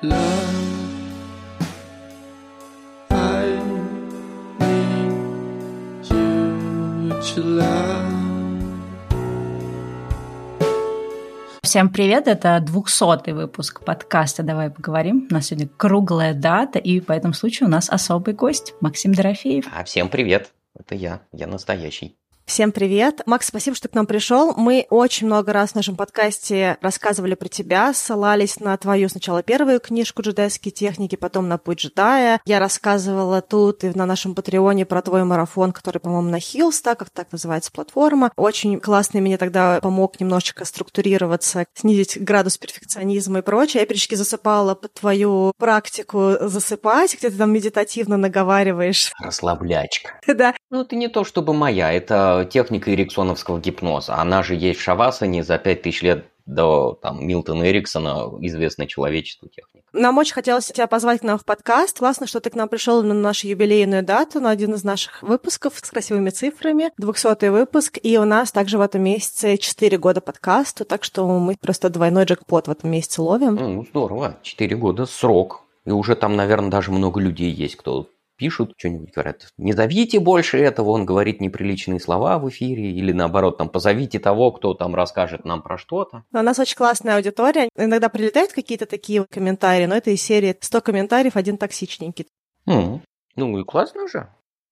Всем привет, это 200 выпуск подкаста «Давай поговорим». У нас сегодня круглая дата, и по этому случаю у нас особый гость Максим Дорофеев. А всем привет, это я, я настоящий. Всем привет. Макс, спасибо, что к нам пришел. Мы очень много раз в нашем подкасте рассказывали про тебя, ссылались на твою сначала первую книжку «Джедайские техники», потом на «Путь джедая». Я рассказывала тут и на нашем Патреоне про твой марафон, который, по-моему, на Хилс, так как так называется платформа. Очень классный мне тогда помог немножечко структурироваться, снизить градус перфекционизма и прочее. Я периодически засыпала под твою практику засыпать, где ты там медитативно наговариваешь. Расслаблячка. Да. Ну, это не то чтобы моя, это техника эриксоновского гипноза. Она же есть в Шавасане за 5000 лет до там, Милтона Эриксона, известной человечеству техника. Нам очень хотелось тебя позвать к нам в подкаст. Классно, что ты к нам пришел на нашу юбилейную дату, на один из наших выпусков с красивыми цифрами. 200 выпуск. И у нас также в этом месяце 4 года подкасту, так что мы просто двойной джекпот в этом месяце ловим. Ну, здорово. 4 года срок. И уже там, наверное, даже много людей есть, кто пишут, что-нибудь говорят, не зовите больше этого, он говорит неприличные слова в эфире, или наоборот, там, позовите того, кто там расскажет нам про что-то. У нас очень классная аудитория. Иногда прилетают какие-то такие комментарии, но это из серии 100 комментариев, один токсичненький. М, Ну и классно же.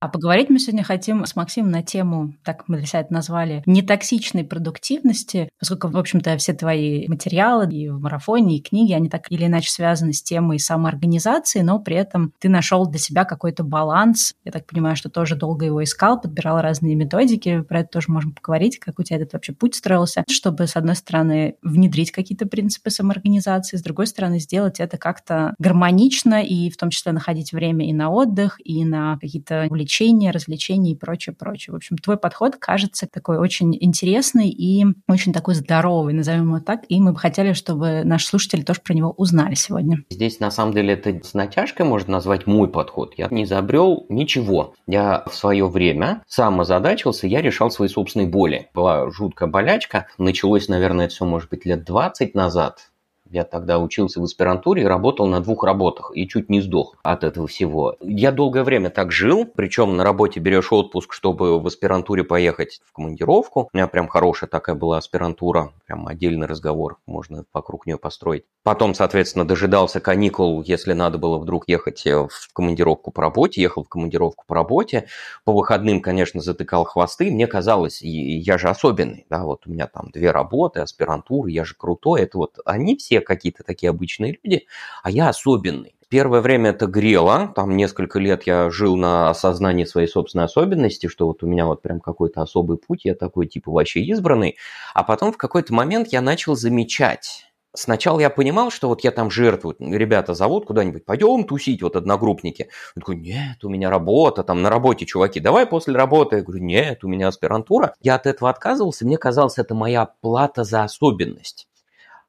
А поговорить мы сегодня хотим с Максимом на тему, так мы для себя это назвали, нетоксичной продуктивности, поскольку, в общем-то, все твои материалы и в марафоне, и книги, они так или иначе связаны с темой самоорганизации, но при этом ты нашел для себя какой-то баланс. Я так понимаю, что тоже долго его искал, подбирал разные методики, про это тоже можем поговорить, как у тебя этот вообще путь строился, чтобы, с одной стороны, внедрить какие-то принципы самоорганизации, с другой стороны, сделать это как-то гармонично и в том числе находить время и на отдых, и на какие-то увлечения увлечения, развлечения и прочее, прочее. В общем, твой подход кажется такой очень интересный и очень такой здоровый, назовем его так, и мы бы хотели, чтобы наши слушатели тоже про него узнали сегодня. Здесь, на самом деле, это с натяжкой можно назвать мой подход. Я не изобрел ничего. Я в свое время сам озадачился, я решал свои собственные боли. Была жуткая болячка. Началось, наверное, это все, может быть, лет 20 назад я тогда учился в аспирантуре и работал на двух работах и чуть не сдох от этого всего. Я долгое время так жил, причем на работе берешь отпуск, чтобы в аспирантуре поехать в командировку. У меня прям хорошая такая была аспирантура, прям отдельный разговор, можно вокруг нее построить. Потом, соответственно, дожидался каникул, если надо было вдруг ехать э, в командировку по работе, ехал в командировку по работе. По выходным, конечно, затыкал хвосты. Мне казалось, я же особенный, да, вот у меня там две работы, аспирантура, я же крутой. Это вот они все какие-то такие обычные люди, а я особенный. Первое время это грело, там несколько лет я жил на осознании своей собственной особенности, что вот у меня вот прям какой-то особый путь, я такой типа вообще избранный, а потом в какой-то момент я начал замечать, Сначала я понимал, что вот я там жертвую, ребята зовут куда-нибудь, пойдем тусить, вот одногруппники. Я такой, нет, у меня работа, там на работе, чуваки, давай после работы. Я говорю, нет, у меня аспирантура. Я от этого отказывался, мне казалось, это моя плата за особенность.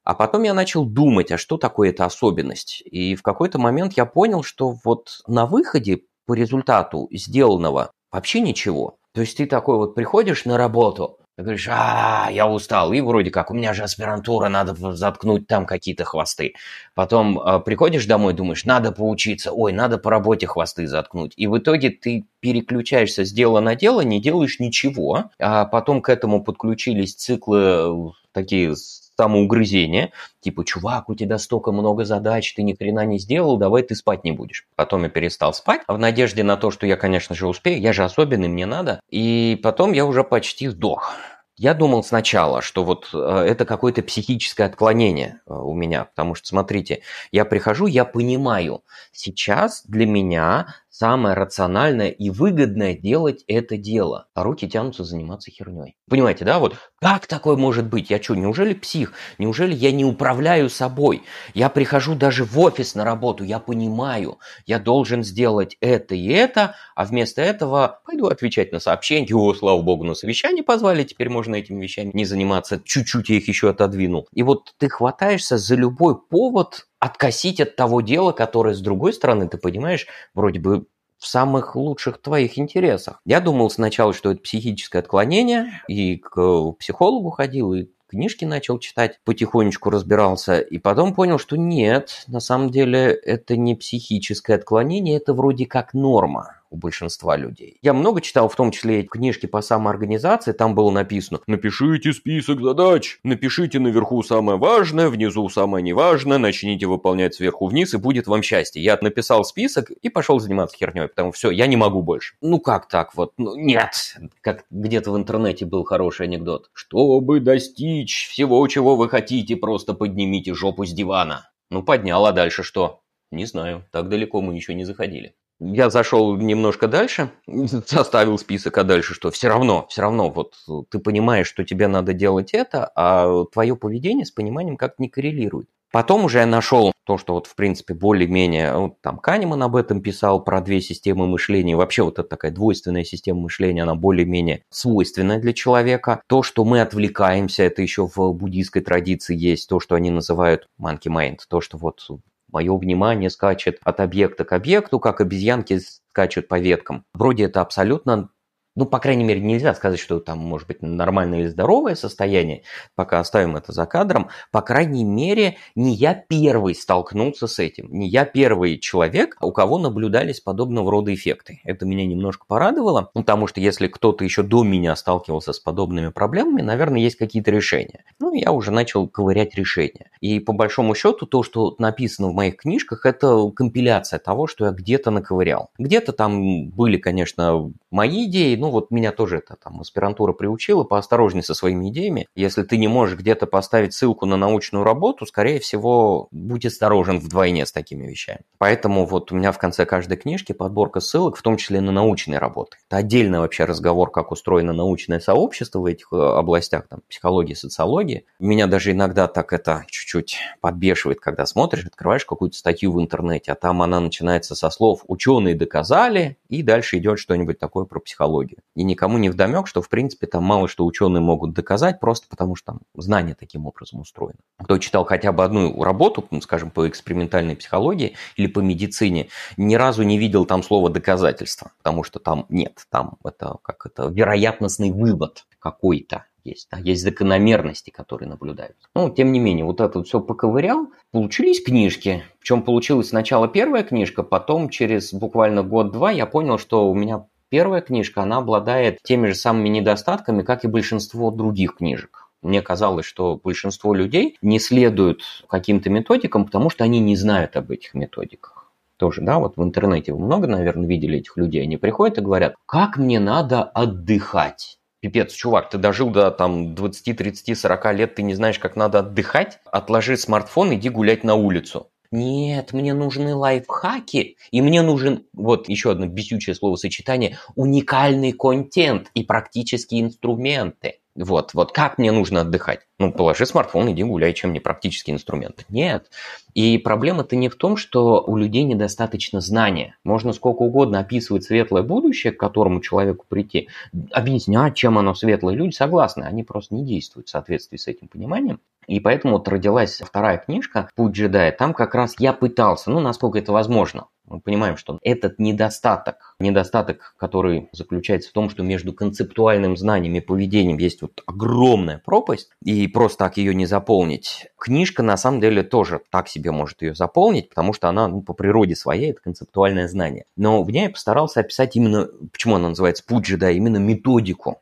А потом я начал думать, а что такое эта особенность? И в какой-то момент я понял, что вот на выходе по результату сделанного вообще ничего. То есть ты такой вот приходишь на работу, ты говоришь, а, я устал, и вроде как, у меня же аспирантура, надо заткнуть там какие-то хвосты. Потом э, приходишь домой, думаешь, надо поучиться, ой, надо по работе хвосты заткнуть. И в итоге ты переключаешься с дела на дело, не делаешь ничего, а потом к этому подключились циклы такие самоугрызение, типа, чувак, у тебя столько много задач, ты ни хрена не сделал, давай ты спать не будешь. Потом я перестал спать, в надежде на то, что я, конечно же, успею, я же особенный, мне надо. И потом я уже почти сдох. Я думал сначала, что вот э, это какое-то психическое отклонение э, у меня, потому что, смотрите, я прихожу, я понимаю, сейчас для меня самое рациональное и выгодное делать это дело, а руки тянутся заниматься херней. Понимаете, да? Вот как такое может быть? Я что, неужели псих? Неужели я не управляю собой? Я прихожу даже в офис на работу, я понимаю, я должен сделать это и это, а вместо этого пойду отвечать на сообщения. О, слава богу, на совещание позвали, теперь можно этими вещами не заниматься. Чуть-чуть я их еще отодвинул. И вот ты хватаешься за любой повод откосить от того дела, которое с другой стороны, ты понимаешь, вроде бы в самых лучших твоих интересах. Я думал сначала, что это психическое отклонение, и к психологу ходил, и книжки начал читать, потихонечку разбирался, и потом понял, что нет, на самом деле это не психическое отклонение, это вроде как норма у большинства людей. Я много читал, в том числе и книжки по самоорганизации, там было написано «Напишите список задач, напишите наверху самое важное, внизу самое неважное, начните выполнять сверху вниз, и будет вам счастье». Я написал список и пошел заниматься херней, потому что все, я не могу больше. Ну как так вот? Ну, нет! Как где-то в интернете был хороший анекдот. Чтобы достичь всего, чего вы хотите, просто поднимите жопу с дивана. Ну поднял, а дальше что? Не знаю, так далеко мы еще не заходили. Я зашел немножко дальше, составил список, а дальше что? Все равно, все равно, вот ты понимаешь, что тебе надо делать это, а твое поведение с пониманием как не коррелирует. Потом уже я нашел то, что вот в принципе более-менее, вот, там Канеман об этом писал, про две системы мышления. Вообще вот эта такая двойственная система мышления, она более-менее свойственная для человека. То, что мы отвлекаемся, это еще в буддийской традиции есть, то, что они называют monkey mind, то, что вот мое внимание скачет от объекта к объекту, как обезьянки скачут по веткам. Вроде это абсолютно ну, по крайней мере, нельзя сказать, что там может быть нормальное или здоровое состояние, пока оставим это за кадром. По крайней мере, не я первый столкнулся с этим, не я первый человек, у кого наблюдались подобного рода эффекты. Это меня немножко порадовало, потому что если кто-то еще до меня сталкивался с подобными проблемами, наверное, есть какие-то решения. Ну, я уже начал ковырять решения. И по большому счету, то, что написано в моих книжках, это компиляция того, что я где-то наковырял. Где-то там были, конечно, мои идеи, ну вот меня тоже это там аспирантура приучила, поосторожней со своими идеями. Если ты не можешь где-то поставить ссылку на научную работу, скорее всего, будь осторожен вдвойне с такими вещами. Поэтому вот у меня в конце каждой книжки подборка ссылок, в том числе на научные работы. Это отдельный вообще разговор, как устроено научное сообщество в этих э, областях, там, психологии, социологии. Меня даже иногда так это чуть-чуть подбешивает, когда смотришь, открываешь какую-то статью в интернете, а там она начинается со слов «ученые доказали», и дальше идет что-нибудь такое про психологию. И никому не вдомек, что в принципе там мало что ученые могут доказать, просто потому что там знание таким образом устроено. Кто читал хотя бы одну работу, ну, скажем, по экспериментальной психологии или по медицине, ни разу не видел там слова доказательства, потому что там нет, там это как это вероятностный вывод какой-то есть, да, есть закономерности, которые наблюдаются. Ну, тем не менее, вот это вот все поковырял, получились книжки. Причем получилась сначала первая книжка, потом через буквально год-два я понял, что у меня первая книжка, она обладает теми же самыми недостатками, как и большинство других книжек. Мне казалось, что большинство людей не следуют каким-то методикам, потому что они не знают об этих методиках тоже, да, вот в интернете вы много, наверное, видели этих людей, они приходят и говорят, как мне надо отдыхать. Пипец, чувак, ты дожил до там 20, 30, 40 лет, ты не знаешь, как надо отдыхать? Отложи смартфон, иди гулять на улицу. Нет, мне нужны лайфхаки, и мне нужен, вот еще одно бесючее словосочетание, уникальный контент и практические инструменты. Вот, вот как мне нужно отдыхать? Ну, положи смартфон, иди гуляй, чем не практический инструмент. Нет. И проблема-то не в том, что у людей недостаточно знания. Можно сколько угодно описывать светлое будущее, к которому человеку прийти, объяснять, чем оно светлое. Люди согласны, они просто не действуют в соответствии с этим пониманием. И поэтому вот родилась вторая книжка «Путь джедая». Там как раз я пытался, ну, насколько это возможно, мы понимаем, что этот недостаток, недостаток, который заключается в том, что между концептуальным знанием и поведением есть вот огромная пропасть, и просто так ее не заполнить. Книжка на самом деле тоже так себе может ее заполнить, потому что она ну, по природе своей это концептуальное знание. Но в ней я постарался описать именно, почему она называется путь джедая, именно методику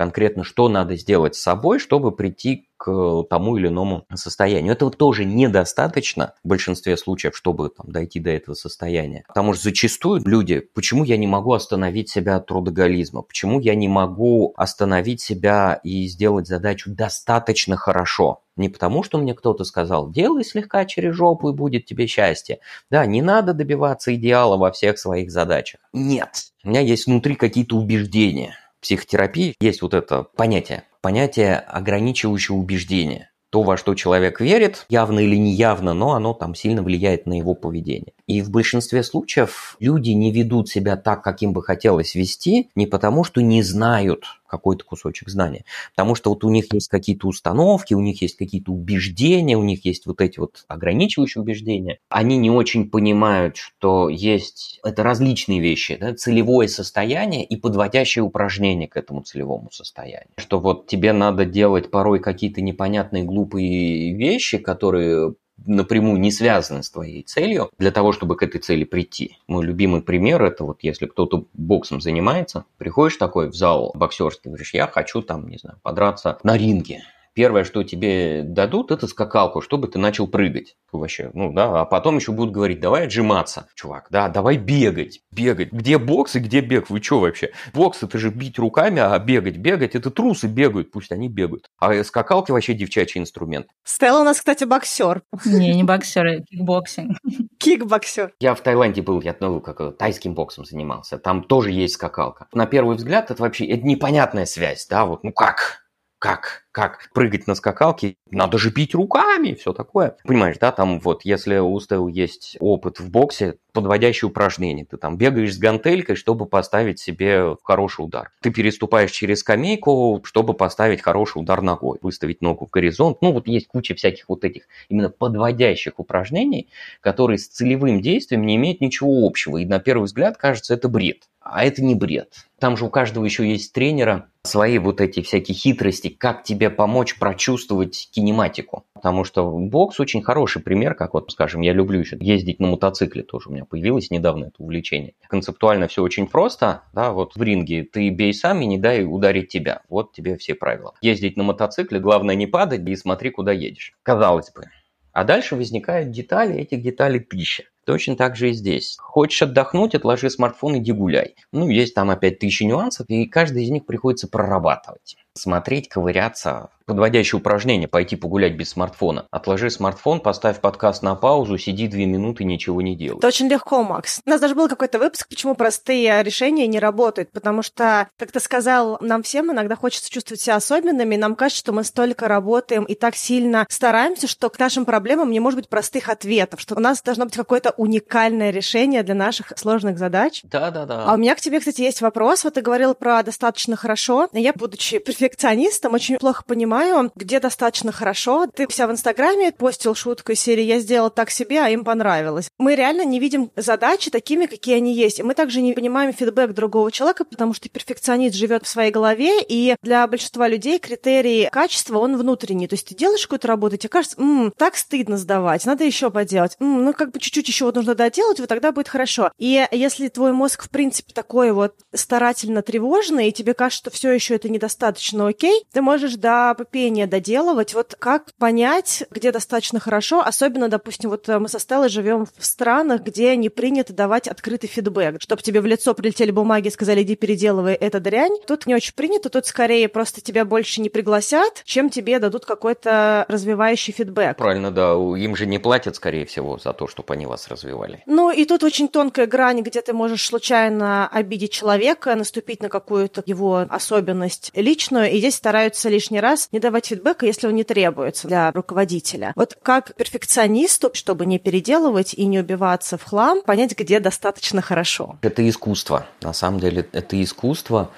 конкретно, что надо сделать с собой, чтобы прийти к тому или иному состоянию. Этого тоже недостаточно в большинстве случаев, чтобы там, дойти до этого состояния. Потому что зачастую люди, почему я не могу остановить себя от трудоголизма, почему я не могу остановить себя и сделать задачу достаточно хорошо, не потому, что мне кто-то сказал, делай слегка через жопу и будет тебе счастье. Да, не надо добиваться идеала во всех своих задачах. Нет, у меня есть внутри какие-то убеждения психотерапии есть вот это понятие, понятие ограничивающего убеждения. То, во что человек верит, явно или неявно, но оно там сильно влияет на его поведение. И в большинстве случаев люди не ведут себя так, как им бы хотелось вести, не потому что не знают какой-то кусочек знания. Потому что вот у них есть какие-то установки, у них есть какие-то убеждения, у них есть вот эти вот ограничивающие убеждения. Они не очень понимают, что есть это различные вещи, да, целевое состояние и подводящее упражнение к этому целевому состоянию. Что вот тебе надо делать порой какие-то непонятные глупые вещи, которые напрямую не связаны с твоей целью, для того, чтобы к этой цели прийти. Мой любимый пример это вот если кто-то боксом занимается, приходишь такой в зал боксерский, говоришь, я хочу там, не знаю, подраться на ринге первое, что тебе дадут, это скакалку, чтобы ты начал прыгать вообще. Ну да, а потом еще будут говорить, давай отжиматься, чувак, да, давай бегать, бегать. Где бокс и где бег? Вы что вообще? Бокс это же бить руками, а бегать, бегать, это трусы бегают, пусть они бегают. А скакалки вообще девчачий инструмент. Стелла у нас, кстати, боксер. Не, не боксер, а кикбоксинг. Кикбоксер. Я в Таиланде был, я ну, как тайским боксом занимался. Там тоже есть скакалка. На первый взгляд это вообще это непонятная связь, да, вот, ну как? как, как прыгать на скакалке, надо же бить руками, все такое. Понимаешь, да, там вот, если у Стелл есть опыт в боксе, подводящие упражнения, ты там бегаешь с гантелькой, чтобы поставить себе хороший удар. Ты переступаешь через скамейку, чтобы поставить хороший удар ногой, выставить ногу в горизонт. Ну, вот есть куча всяких вот этих именно подводящих упражнений, которые с целевым действием не имеют ничего общего. И на первый взгляд кажется, это бред. А это не бред. Там же у каждого еще есть тренера свои вот эти всякие хитрости, как тебе помочь прочувствовать кинематику. Потому что бокс очень хороший пример, как вот, скажем, я люблю еще ездить на мотоцикле тоже. У меня появилось недавно это увлечение. Концептуально все очень просто. Да, вот в ринге ты бей сам и не дай ударить тебя. Вот тебе все правила. Ездить на мотоцикле, главное не падать и смотри, куда едешь. Казалось бы. А дальше возникают детали, этих деталей тысяча. Точно так же и здесь. Хочешь отдохнуть, отложи смартфон, иди гуляй. Ну, есть там опять тысячи нюансов, и каждый из них приходится прорабатывать. Смотреть, ковыряться, подводящее упражнение пойти погулять без смартфона. Отложи смартфон, поставь подкаст на паузу, сиди две минуты, ничего не делай. Это очень легко, Макс. У нас даже был какой-то выпуск, почему простые решения не работают. Потому что, как ты сказал, нам всем иногда хочется чувствовать себя особенными. Нам кажется, что мы столько работаем и так сильно стараемся, что к нашим проблемам не может быть простых ответов, что у нас должно быть какое-то уникальное решение для наших сложных задач. Да-да-да. А у меня к тебе, кстати, есть вопрос. Вот ты говорил про достаточно хорошо. Я, будучи перфекционистом, очень плохо понимаю, понимаю, где достаточно хорошо. Ты вся в Инстаграме постил шутку из серии «Я сделал так себе, а им понравилось». Мы реально не видим задачи такими, какие они есть. И мы также не понимаем фидбэк другого человека, потому что перфекционист живет в своей голове, и для большинства людей критерий качества, он внутренний. То есть ты делаешь какую-то работу, тебе кажется, м-м, так стыдно сдавать, надо еще поделать. М-м, ну, как бы чуть-чуть еще вот нужно доделать, вот тогда будет хорошо. И если твой мозг, в принципе, такой вот старательно тревожный, и тебе кажется, что все еще это недостаточно окей, ты можешь, да, пение доделывать. Вот как понять, где достаточно хорошо, особенно, допустим, вот э, мы со Стеллой живем в странах, где не принято давать открытый фидбэк, чтобы тебе в лицо прилетели бумаги и сказали, иди переделывай это дрянь. Тут не очень принято, тут скорее просто тебя больше не пригласят, чем тебе дадут какой-то развивающий фидбэк. Правильно, да, им же не платят, скорее всего, за то, чтобы они вас развивали. Ну и тут очень тонкая грань, где ты можешь случайно обидеть человека, наступить на какую-то его особенность личную, и здесь стараются лишний раз не давать фидбэка, если он не требуется для руководителя. Вот как перфекционисту, чтобы не переделывать и не убиваться в хлам, понять, где достаточно хорошо? Это искусство. На самом деле это искусство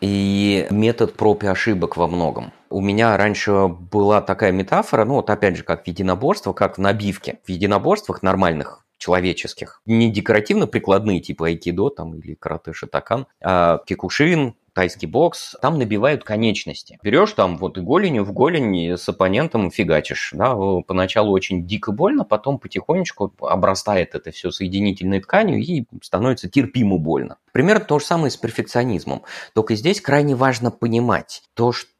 и метод проб и ошибок во многом. У меня раньше была такая метафора, ну вот опять же, как единоборство, как в набивке. В единоборствах нормальных человеческих. Не декоративно-прикладные, типа айкидо там, или карате шатакан, а кикушин, тайский бокс, там набивают конечности. Берешь там вот и голенью в голень с оппонентом фигачишь. Да, поначалу очень дико больно, потом потихонечку обрастает это все соединительной тканью и становится терпимо больно. Примерно то же самое с перфекционизмом. Только здесь крайне важно понимать то, что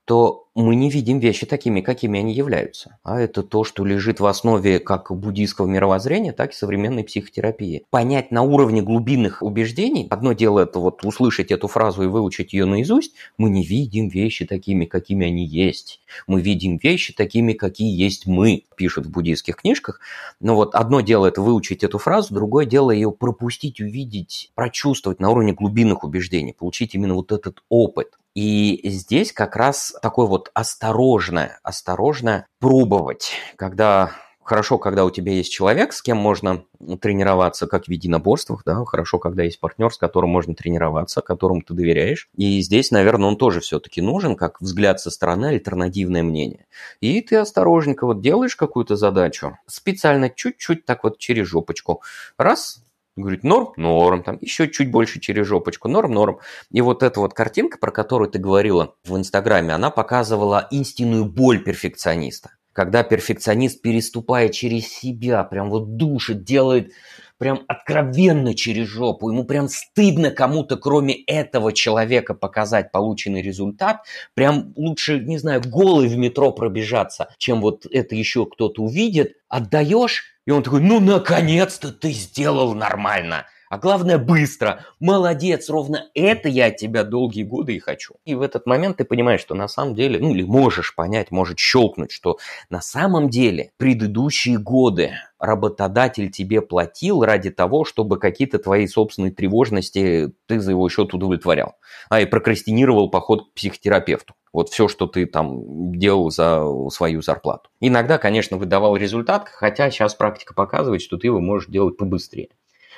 мы не видим вещи такими, какими они являются. А это то, что лежит в основе как буддийского мировоззрения, так и современной психотерапии. Понять на уровне глубинных убеждений, одно дело это вот услышать эту фразу и выучить ее наизусть, мы не видим вещи такими, какими они есть. Мы видим вещи такими, какие есть мы, пишут в буддийских книжках. Но вот одно дело это выучить эту фразу, другое дело ее пропустить, увидеть, прочувствовать на уровне глубинных убеждений, получить именно вот этот опыт. И здесь как раз такой вот осторожное, осторожное пробовать, когда Хорошо, когда у тебя есть человек, с кем можно тренироваться, как в единоборствах, да, хорошо, когда есть партнер, с которым можно тренироваться, которому ты доверяешь. И здесь, наверное, он тоже все-таки нужен, как взгляд со стороны, альтернативное мнение. И ты осторожненько вот делаешь какую-то задачу, специально чуть-чуть так вот через жопочку. Раз, Говорит, норм, норм, там еще чуть больше через жопочку, норм, норм. И вот эта вот картинка, про которую ты говорила в Инстаграме, она показывала истинную боль перфекциониста. Когда перфекционист переступает через себя, прям вот душит, делает прям откровенно через жопу, ему прям стыдно кому-то, кроме этого человека, показать полученный результат, прям лучше, не знаю, голый в метро пробежаться, чем вот это еще кто-то увидит, отдаешь, и он такой, ну, наконец-то ты сделал нормально. А главное, быстро. Молодец, ровно это я от тебя долгие годы и хочу. И в этот момент ты понимаешь, что на самом деле, ну или можешь понять, может щелкнуть, что на самом деле предыдущие годы работодатель тебе платил ради того, чтобы какие-то твои собственные тревожности ты за его счет удовлетворял. А и прокрастинировал поход к психотерапевту. Вот все, что ты там делал за свою зарплату. Иногда, конечно, выдавал результат, хотя сейчас практика показывает, что ты его можешь делать побыстрее.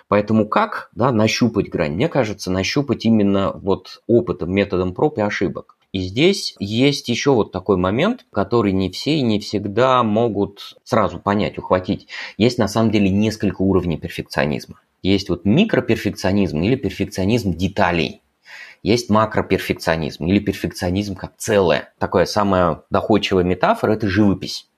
Поэтому как да, нащупать грань? Мне кажется, нащупать именно вот опытом, методом проб и ошибок. И здесь есть еще вот такой момент, который не все и не всегда могут сразу понять, ухватить. Есть на самом деле несколько уровней перфекционизма. Есть вот микроперфекционизм или перфекционизм деталей. Есть макроперфекционизм или перфекционизм как целое. Такая самая доходчивая метафора – это живопись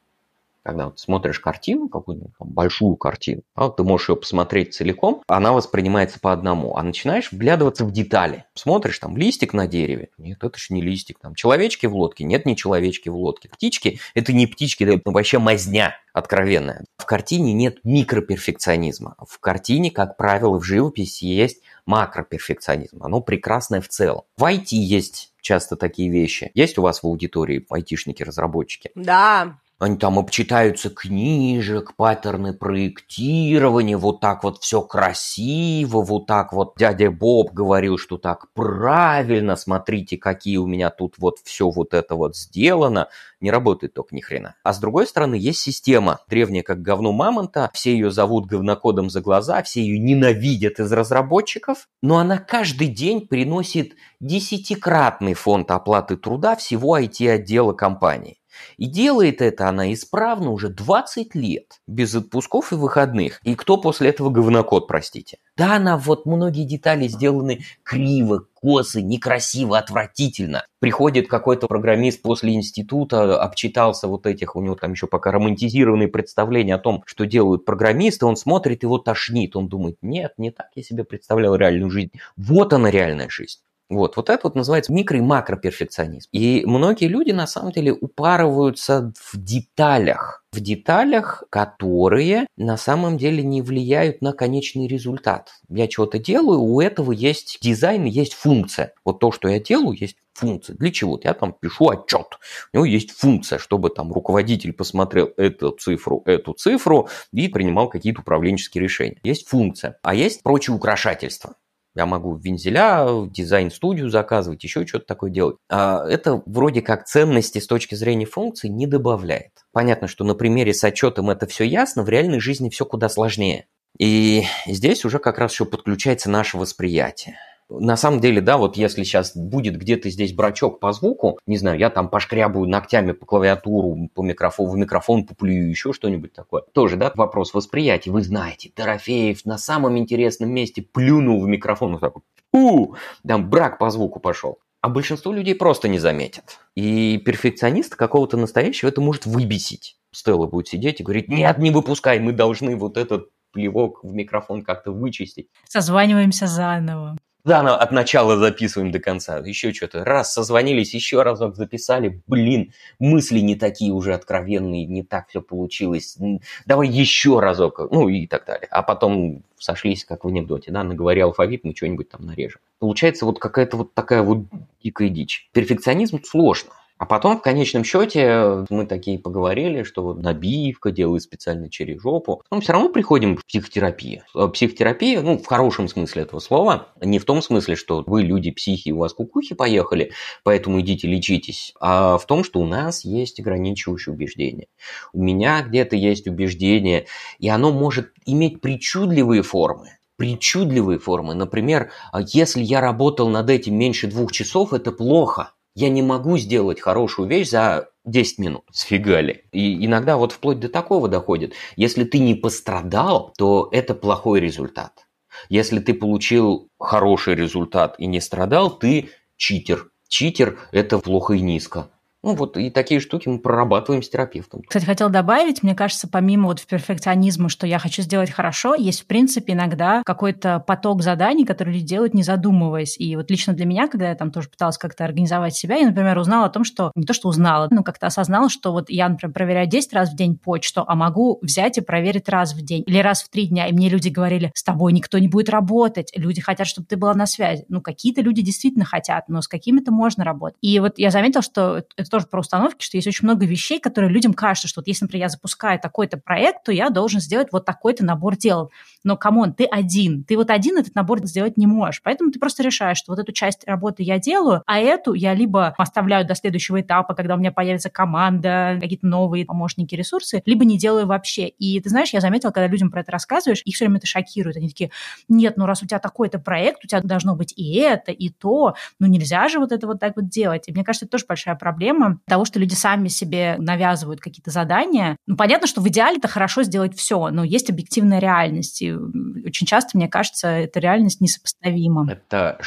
когда вот смотришь картину, какую-нибудь большую картину, а вот ты можешь ее посмотреть целиком, она воспринимается по одному, а начинаешь вглядываться в детали. Смотришь, там листик на дереве, нет, это же не листик, там человечки в лодке, нет, не человечки в лодке. Птички, это не птички, это вообще мазня откровенная. В картине нет микроперфекционизма. В картине, как правило, в живописи есть макроперфекционизм. Оно прекрасное в целом. В IT есть часто такие вещи. Есть у вас в аудитории айтишники-разработчики? Да. Они там обчитаются книжек, паттерны проектирования, вот так вот все красиво, вот так вот дядя Боб говорил, что так правильно, смотрите, какие у меня тут вот все вот это вот сделано. Не работает только ни хрена. А с другой стороны, есть система, древняя как говно мамонта, все ее зовут говнокодом за глаза, все ее ненавидят из разработчиков, но она каждый день приносит десятикратный фонд оплаты труда всего IT-отдела компании. И делает это она исправно уже 20 лет, без отпусков и выходных. И кто после этого говнокод, простите? Да, она вот многие детали сделаны криво, косо, некрасиво, отвратительно. Приходит какой-то программист после института, обчитался вот этих, у него там еще пока романтизированные представления о том, что делают программисты, он смотрит, его тошнит, он думает, нет, не так я себе представлял реальную жизнь. Вот она реальная жизнь. Вот, вот это вот называется микро- и макроперфекционизм. И многие люди на самом деле упарываются в деталях, в деталях, которые на самом деле не влияют на конечный результат. Я чего-то делаю, у этого есть дизайн, есть функция. Вот то, что я делаю, есть функция. Для чего? Я там пишу отчет. У него есть функция, чтобы там руководитель посмотрел эту цифру, эту цифру и принимал какие-то управленческие решения. Есть функция. А есть прочие украшательства. Я могу вензеля, дизайн-студию заказывать, еще что-то такое делать. А это вроде как ценности с точки зрения функции не добавляет. Понятно, что на примере с отчетом это все ясно, в реальной жизни все куда сложнее. И здесь уже как раз еще подключается наше восприятие. На самом деле, да, вот если сейчас будет где-то здесь брачок по звуку, не знаю, я там пошкрябаю ногтями по клавиатуру, по микрофону, в микрофон поплюю, еще что-нибудь такое. Тоже, да, вопрос восприятия. Вы знаете, Дорофеев на самом интересном месте плюнул в микрофон, вот так вот, у, там брак по звуку пошел. А большинство людей просто не заметят. И перфекционист какого-то настоящего это может выбесить. Стелла будет сидеть и говорить, нет, не выпускай, мы должны вот этот плевок в микрофон как-то вычистить. Созваниваемся заново. Заново от начала записываем до конца. Еще что-то. Раз, созвонились, еще разок записали. Блин, мысли не такие уже откровенные, не так все получилось. Давай еще разок. Ну и так далее. А потом сошлись, как в анекдоте, да, наговори алфавит, мы что-нибудь там нарежем. Получается вот какая-то вот такая вот дикая дичь. Перфекционизм сложно. А потом, в конечном счете, мы такие поговорили, что вот набивка делает специально через жопу. Но все равно приходим к психотерапии. А психотерапия, ну, в хорошем смысле этого слова, не в том смысле, что вы люди психи, у вас кукухи поехали, поэтому идите лечитесь, а в том, что у нас есть ограничивающие убеждения. У меня где-то есть убеждение, и оно может иметь причудливые формы причудливые формы. Например, если я работал над этим меньше двух часов, это плохо. Я не могу сделать хорошую вещь за 10 минут. Сфигали. И иногда вот вплоть до такого доходит. Если ты не пострадал, то это плохой результат. Если ты получил хороший результат и не страдал, ты читер. Читер – это плохо и низко. Ну вот и такие штуки мы прорабатываем с терапевтом. Кстати, хотела добавить, мне кажется, помимо вот перфекционизма, что я хочу сделать хорошо, есть, в принципе, иногда какой-то поток заданий, которые люди делают, не задумываясь. И вот лично для меня, когда я там тоже пыталась как-то организовать себя, я, например, узнала о том, что не то, что узнала, но как-то осознала, что вот я, например, проверяю 10 раз в день почту, а могу взять и проверить раз в день или раз в три дня. И мне люди говорили, с тобой никто не будет работать, люди хотят, чтобы ты была на связи. Ну, какие-то люди действительно хотят, но с какими-то можно работать. И вот я заметила, что это тоже про установки, что есть очень много вещей, которые людям кажется, что вот если, например, я запускаю такой-то проект, то я должен сделать вот такой-то набор дел. Но, come on, ты один. Ты вот один этот набор сделать не можешь. Поэтому ты просто решаешь, что вот эту часть работы я делаю, а эту я либо оставляю до следующего этапа, когда у меня появится команда, какие-то новые помощники, ресурсы, либо не делаю вообще. И ты знаешь, я заметила, когда людям про это рассказываешь, их все время это шокирует. Они такие, нет, ну раз у тебя такой-то проект, у тебя должно быть и это, и то, ну нельзя же вот это вот так вот делать. И мне кажется, это тоже большая проблема того, что люди сами себе навязывают какие-то задания. Ну, понятно, что в идеале это хорошо сделать все, но есть объективная реальность. И очень часто, мне кажется, эта реальность несопоставима. Это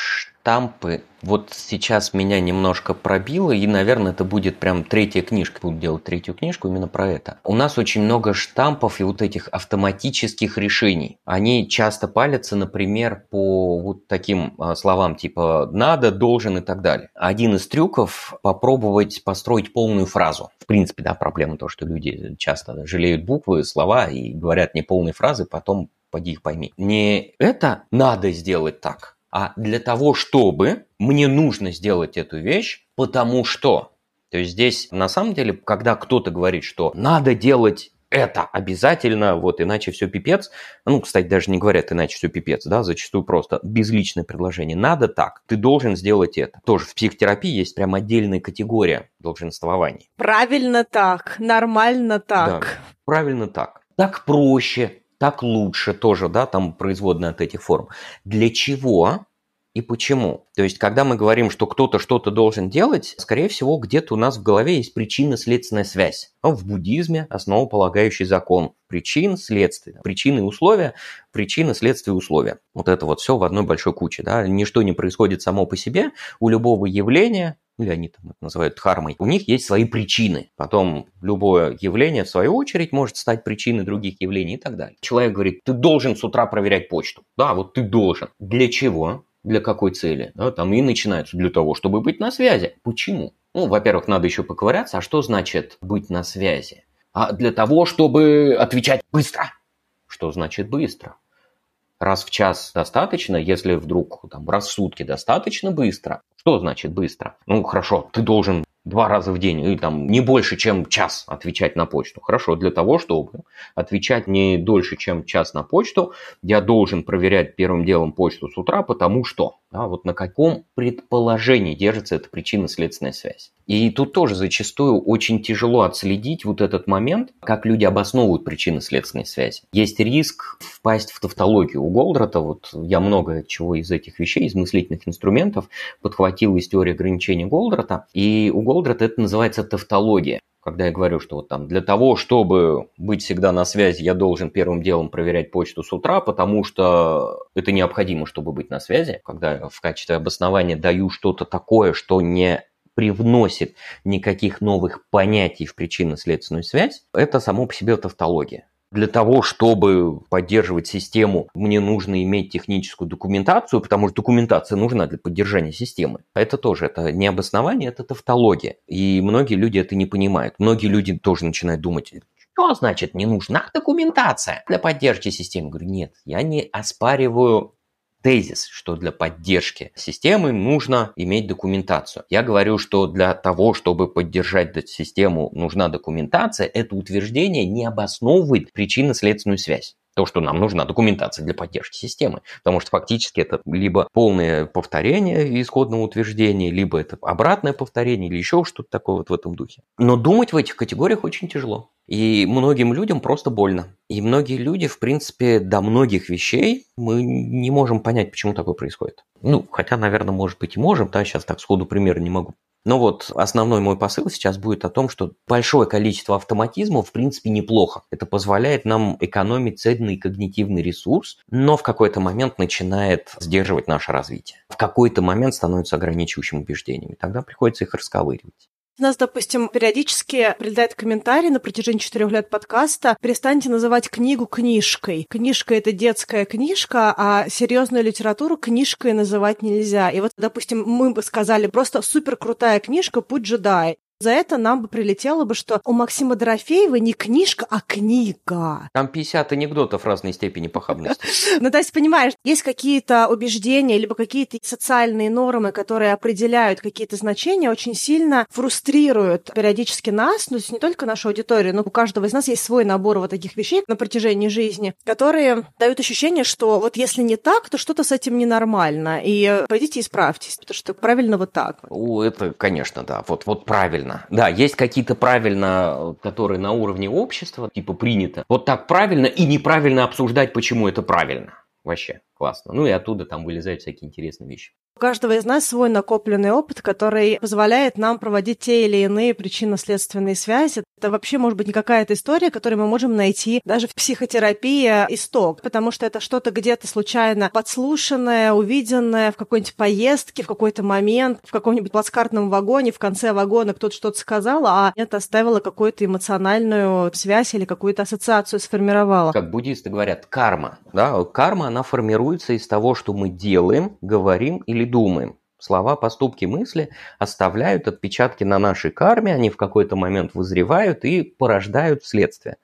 штампы. Вот сейчас меня немножко пробило, и, наверное, это будет прям третья книжка. Буду делать третью книжку именно про это. У нас очень много штампов и вот этих автоматических решений. Они часто палятся, например, по вот таким а, словам типа «надо», «должен» и так далее. Один из трюков – попробовать построить полную фразу. В принципе, да, проблема то, что люди часто жалеют буквы, слова и говорят не полные фразы, потом поди их пойми. Не это надо сделать так, а для того, чтобы мне нужно сделать эту вещь, потому что. То есть здесь на самом деле, когда кто-то говорит, что надо делать это обязательно, вот иначе все пипец. Ну, кстати, даже не говорят иначе все пипец, да, зачастую просто безличное предложение. Надо так, ты должен сделать это. Тоже в психотерапии есть прям отдельная категория долженствований. Правильно так, нормально так. Да, правильно так. Так проще, так лучше тоже, да, там производные от этих форм. Для чего и почему? То есть, когда мы говорим, что кто-то что-то должен делать, скорее всего, где-то у нас в голове есть причинно-следственная связь. Ну, в буддизме основополагающий закон причин, следствия, причины и условия, причины, следствия, условия. Вот это вот все в одной большой куче. Да? Ничто не происходит само по себе. У любого явления или они там это называют дхармой, у них есть свои причины. Потом любое явление, в свою очередь, может стать причиной других явлений и так далее. Человек говорит, ты должен с утра проверять почту. Да, вот ты должен. Для чего? Для какой цели? Да, там и начинается для того, чтобы быть на связи. Почему? Ну, во-первых, надо еще поковыряться, а что значит быть на связи? А для того, чтобы отвечать быстро. Что значит быстро? Раз в час достаточно, если вдруг там, раз в сутки достаточно быстро. Что значит быстро? Ну, хорошо, ты должен два раза в день или там не больше, чем час отвечать на почту. Хорошо, для того, чтобы отвечать не дольше, чем час на почту, я должен проверять первым делом почту с утра, потому что, да, вот на каком предположении держится эта причинно-следственная связь. И тут тоже зачастую очень тяжело отследить вот этот момент, как люди обосновывают причинно-следственные связи. Есть риск впасть в тавтологию. У Голдрата, вот я много чего из этих вещей, из мыслительных инструментов подхватил из теории ограничений Голдрата, и у Голдрат это называется тавтология. Когда я говорю, что вот там для того, чтобы быть всегда на связи, я должен первым делом проверять почту с утра, потому что это необходимо, чтобы быть на связи. Когда в качестве обоснования даю что-то такое, что не привносит никаких новых понятий в причинно-следственную связь, это само по себе тавтология. Для того, чтобы поддерживать систему, мне нужно иметь техническую документацию, потому что документация нужна для поддержания системы. Это тоже, это не обоснование, это тавтология. И многие люди это не понимают. Многие люди тоже начинают думать, что значит не нужна документация для поддержки системы? Говорю, нет, я не оспариваю тезис, что для поддержки системы нужно иметь документацию. Я говорю, что для того, чтобы поддержать систему, нужна документация. Это утверждение не обосновывает причинно-следственную связь то, что нам нужна документация для поддержки системы. Потому что фактически это либо полное повторение исходного утверждения, либо это обратное повторение, или еще что-то такое вот в этом духе. Но думать в этих категориях очень тяжело. И многим людям просто больно. И многие люди, в принципе, до многих вещей мы не можем понять, почему такое происходит. Ну, хотя, наверное, может быть и можем, да, сейчас так сходу пример не могу но вот основной мой посыл сейчас будет о том, что большое количество автоматизма в принципе неплохо. Это позволяет нам экономить ценный когнитивный ресурс, но в какой-то момент начинает сдерживать наше развитие. В какой-то момент становится ограничивающим убеждением, и тогда приходится их расковыривать. У нас, допустим, периодически прилетает комментарий на протяжении четырех лет подкаста «Перестаньте называть книгу книжкой». Книжка — это детская книжка, а серьезную литературу книжкой называть нельзя. И вот, допустим, мы бы сказали просто супер крутая книжка «Путь джедая». За это нам бы прилетело бы, что у Максима Дорофеева не книжка, а книга. Там 50 анекдотов разной степени похабности. Ну, то есть, понимаешь, есть какие-то убеждения, либо какие-то социальные нормы, которые определяют какие-то значения, очень сильно фрустрируют периодически нас, ну, то есть не только нашу аудиторию, но у каждого из нас есть свой набор вот таких вещей на протяжении жизни, которые дают ощущение, что вот если не так, то что-то с этим ненормально, и пойдите исправьтесь, потому что правильно вот так. О, это, конечно, да, вот, вот правильно правильно. Да, есть какие-то правильно, которые на уровне общества, типа принято. Вот так правильно и неправильно обсуждать, почему это правильно. Вообще классно. Ну и оттуда там вылезают всякие интересные вещи. У каждого из нас свой накопленный опыт, который позволяет нам проводить те или иные причинно-следственные связи. Это вообще может быть не какая-то история, которую мы можем найти даже в психотерапии исток, потому что это что-то где-то случайно подслушанное, увиденное в какой-нибудь поездке, в какой-то момент, в каком-нибудь плацкартном вагоне, в конце вагона кто-то что-то сказал, а это оставило какую-то эмоциональную связь или какую-то ассоциацию сформировало. Как буддисты говорят, карма. Да? Карма, она формируется из того, что мы делаем, говорим или думаем. Слова, поступки, мысли оставляют отпечатки на нашей карме, они в какой-то момент вызревают и порождают следствие.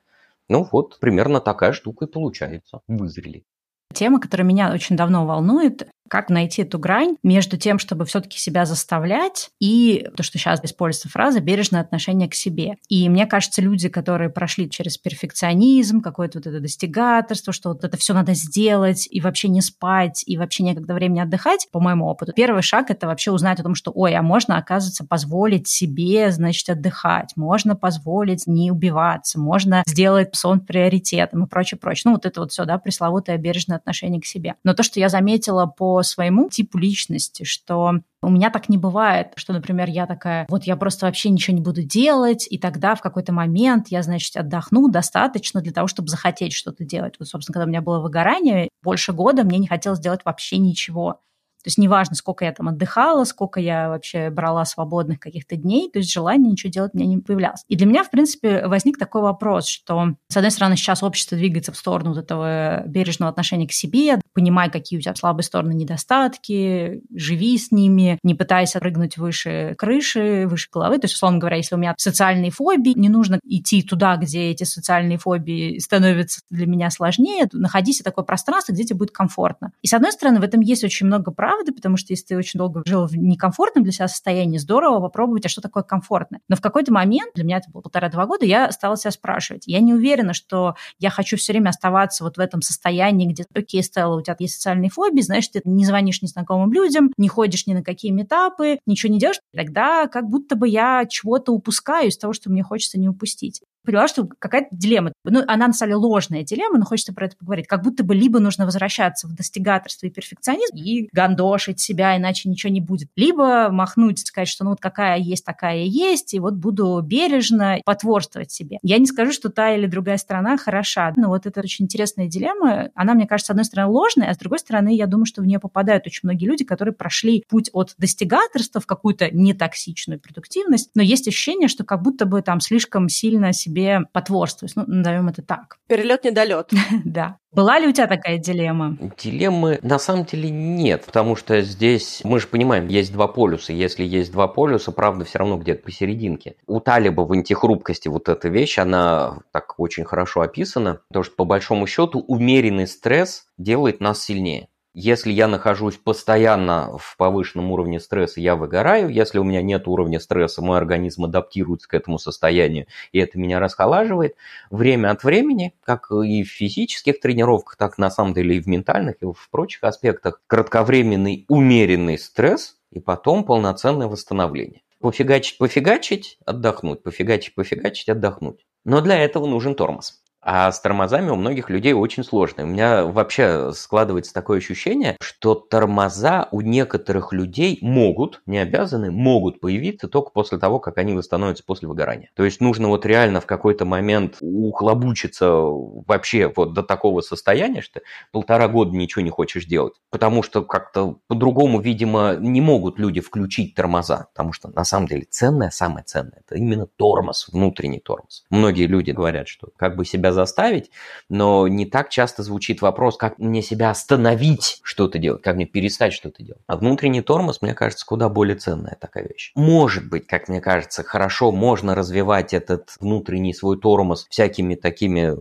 Ну вот, примерно такая штука и получается. Вызрели. Тема, которая меня очень давно волнует, как найти эту грань между тем, чтобы все-таки себя заставлять, и то, что сейчас используется фраза «бережное отношение к себе». И мне кажется, люди, которые прошли через перфекционизм, какое-то вот это достигаторство, что вот это все надо сделать, и вообще не спать, и вообще некогда времени отдыхать, по моему опыту, первый шаг — это вообще узнать о том, что, ой, а можно, оказывается, позволить себе, значит, отдыхать, можно позволить не убиваться, можно сделать сон приоритетом и прочее, прочее. Ну, вот это вот все, да, пресловутое бережное отношение к себе. Но то, что я заметила по своему типу личности, что у меня так не бывает, что, например, я такая, вот я просто вообще ничего не буду делать, и тогда в какой-то момент я, значит, отдохну достаточно для того, чтобы захотеть что-то делать. Вот, собственно, когда у меня было выгорание, больше года мне не хотелось делать вообще ничего. То есть неважно, сколько я там отдыхала, сколько я вообще брала свободных каких-то дней, то есть желание ничего делать у меня не появлялось. И для меня, в принципе, возник такой вопрос, что, с одной стороны, сейчас общество двигается в сторону вот этого бережного отношения к себе, понимай, какие у тебя слабые стороны, недостатки, живи с ними, не пытайся прыгнуть выше крыши, выше головы. То есть, условно говоря, если у меня социальные фобии, не нужно идти туда, где эти социальные фобии становятся для меня сложнее, находись в такое пространство, где тебе будет комфортно. И, с одной стороны, в этом есть очень много прав, правда, потому что если ты очень долго жил в некомфортном для себя состоянии, здорово попробовать, а что такое комфортное. Но в какой-то момент, для меня это было полтора-два года, я стала себя спрашивать. Я не уверена, что я хочу все время оставаться вот в этом состоянии, где, окей, Стелла, у тебя есть социальные фобии, значит, ты не звонишь незнакомым людям, не ходишь ни на какие метапы, ничего не делаешь, тогда как будто бы я чего-то упускаю из того, что мне хочется не упустить поняла, что какая-то дилемма. Ну, она на самом деле ложная дилемма, но хочется про это поговорить. Как будто бы либо нужно возвращаться в достигаторство и перфекционизм и гандошить себя, иначе ничего не будет. Либо махнуть, сказать, что ну вот какая есть, такая есть, и вот буду бережно потворствовать себе. Я не скажу, что та или другая сторона хороша, но вот это очень интересная дилемма. Она, мне кажется, с одной стороны ложная, а с другой стороны, я думаю, что в нее попадают очень многие люди, которые прошли путь от достигаторства в какую-то нетоксичную продуктивность, но есть ощущение, что как будто бы там слишком сильно себе себе потворствуешь, ну, назовем это так. Перелет недолет. Да. Была ли у тебя такая дилемма? Дилеммы на самом деле нет, потому что здесь, мы же понимаем, есть два полюса. Если есть два полюса, правда все равно где-то посерединке. У Талиба в антихрупкости вот эта вещь, она так очень хорошо описана, потому что по большому счету умеренный стресс делает нас сильнее. Если я нахожусь постоянно в повышенном уровне стресса, я выгораю. Если у меня нет уровня стресса, мой организм адаптируется к этому состоянию, и это меня расхолаживает. Время от времени, как и в физических тренировках, так на самом деле и в ментальных, и в прочих аспектах, кратковременный умеренный стресс и потом полноценное восстановление. Пофигачить, пофигачить, отдохнуть, пофигачить, пофигачить, отдохнуть. Но для этого нужен тормоз. А с тормозами у многих людей очень сложно. У меня вообще складывается такое ощущение, что тормоза у некоторых людей могут, не обязаны, могут появиться только после того, как они восстановятся после выгорания. То есть нужно вот реально в какой-то момент ухлобучиться вообще вот до такого состояния, что полтора года ничего не хочешь делать. Потому что как-то по-другому, видимо, не могут люди включить тормоза. Потому что на самом деле ценное, самое ценное, это именно тормоз, внутренний тормоз. Многие люди говорят, что как бы себя себя заставить, но не так часто звучит вопрос, как мне себя остановить что-то делать, как мне перестать что-то делать. А внутренний тормоз, мне кажется, куда более ценная такая вещь. Может быть, как мне кажется, хорошо можно развивать этот внутренний свой тормоз всякими такими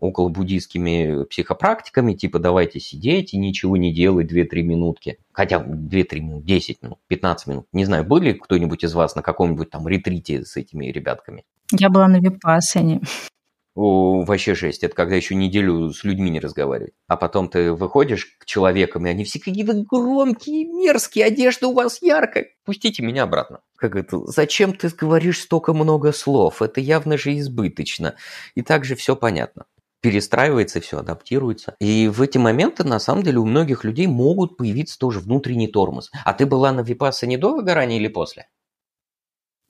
около буддийскими психопрактиками, типа давайте сидеть и ничего не делать 2-3 минутки. Хотя 2-3 минут, 10 минут, 15 минут. Не знаю, были кто-нибудь из вас на каком-нибудь там ретрите с этими ребятками? Я была на випассане. О, вообще жесть. Это когда еще неделю с людьми не разговаривать. А потом ты выходишь к человекам, и они все какие-то громкие, мерзкие, одежда у вас яркая. Пустите меня обратно. Как это? Зачем ты говоришь столько много слов? Это явно же избыточно. И также все понятно перестраивается, все адаптируется. И в эти моменты, на самом деле, у многих людей могут появиться тоже внутренний тормоз. А ты была на Випассане до выгорания или после?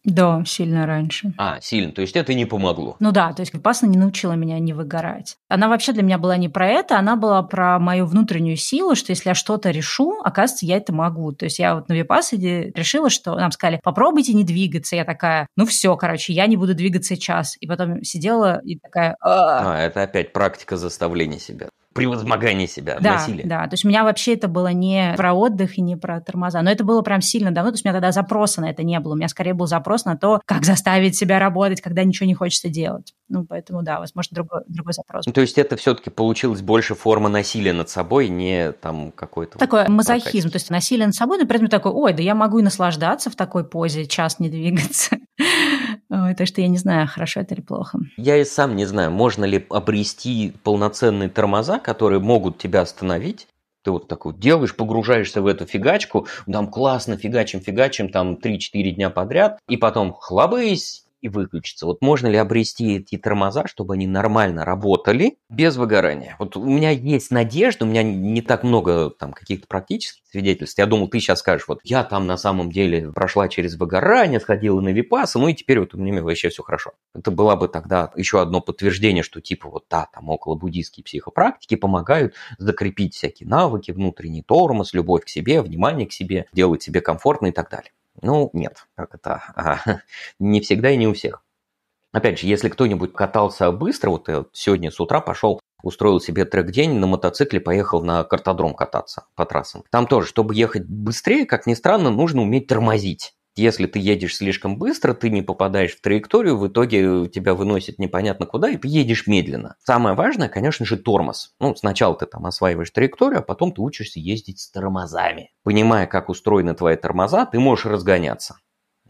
Да, сильно раньше. А, сильно. То есть это не помогло. Ну да, то есть Випасна не научила меня не выгорать. Она вообще для меня была не про это, она была про мою внутреннюю силу, что если я что-то решу, оказывается, я это могу. То есть я вот на Випассаде решила, что нам сказали, попробуйте не двигаться. Я такая, ну все, короче, я не буду двигаться час. И потом сидела и такая... А, это опять практика заставления себя превозмогание себя, да, насилие. Да, то есть у меня вообще это было не про отдых и не про тормоза, но это было прям сильно давно, то есть у меня тогда запроса на это не было, у меня скорее был запрос на то, как заставить себя работать, когда ничего не хочется делать. Ну, поэтому, да, возможно, другой, другой запрос. Ну, то есть это все-таки получилось больше форма насилия над собой, не там какой-то... Такой мазохизм, то есть насилие над собой, но при этом такой, ой, да я могу и наслаждаться в такой позе, час не двигаться. Так что я не знаю, хорошо это или плохо. Я и сам не знаю, можно ли обрести полноценные тормоза, которые могут тебя остановить. Ты вот так вот делаешь, погружаешься в эту фигачку, там классно фигачим, фигачим, там 3-4 дня подряд, и потом хлобысь, и выключиться. Вот можно ли обрести эти тормоза, чтобы они нормально работали без выгорания? Вот у меня есть надежда, у меня не так много там каких-то практических свидетельств. Я думал, ты сейчас скажешь, вот я там на самом деле прошла через выгорание, сходила на випасы, ну и теперь вот у меня вообще все хорошо. Это было бы тогда еще одно подтверждение, что типа вот да, там около буддийские психопрактики помогают закрепить всякие навыки, внутренний тормоз, любовь к себе, внимание к себе, делать себе комфортно и так далее. Ну, нет, как это, а, не всегда и не у всех. Опять же, если кто-нибудь катался быстро, вот я сегодня с утра пошел, устроил себе трек-день, на мотоцикле поехал на картодром кататься по трассам. Там тоже, чтобы ехать быстрее, как ни странно, нужно уметь тормозить. Если ты едешь слишком быстро, ты не попадаешь в траекторию, в итоге тебя выносит непонятно куда, и ты едешь медленно. Самое важное, конечно же, тормоз. Ну, сначала ты там осваиваешь траекторию, а потом ты учишься ездить с тормозами. Понимая, как устроены твои тормоза, ты можешь разгоняться.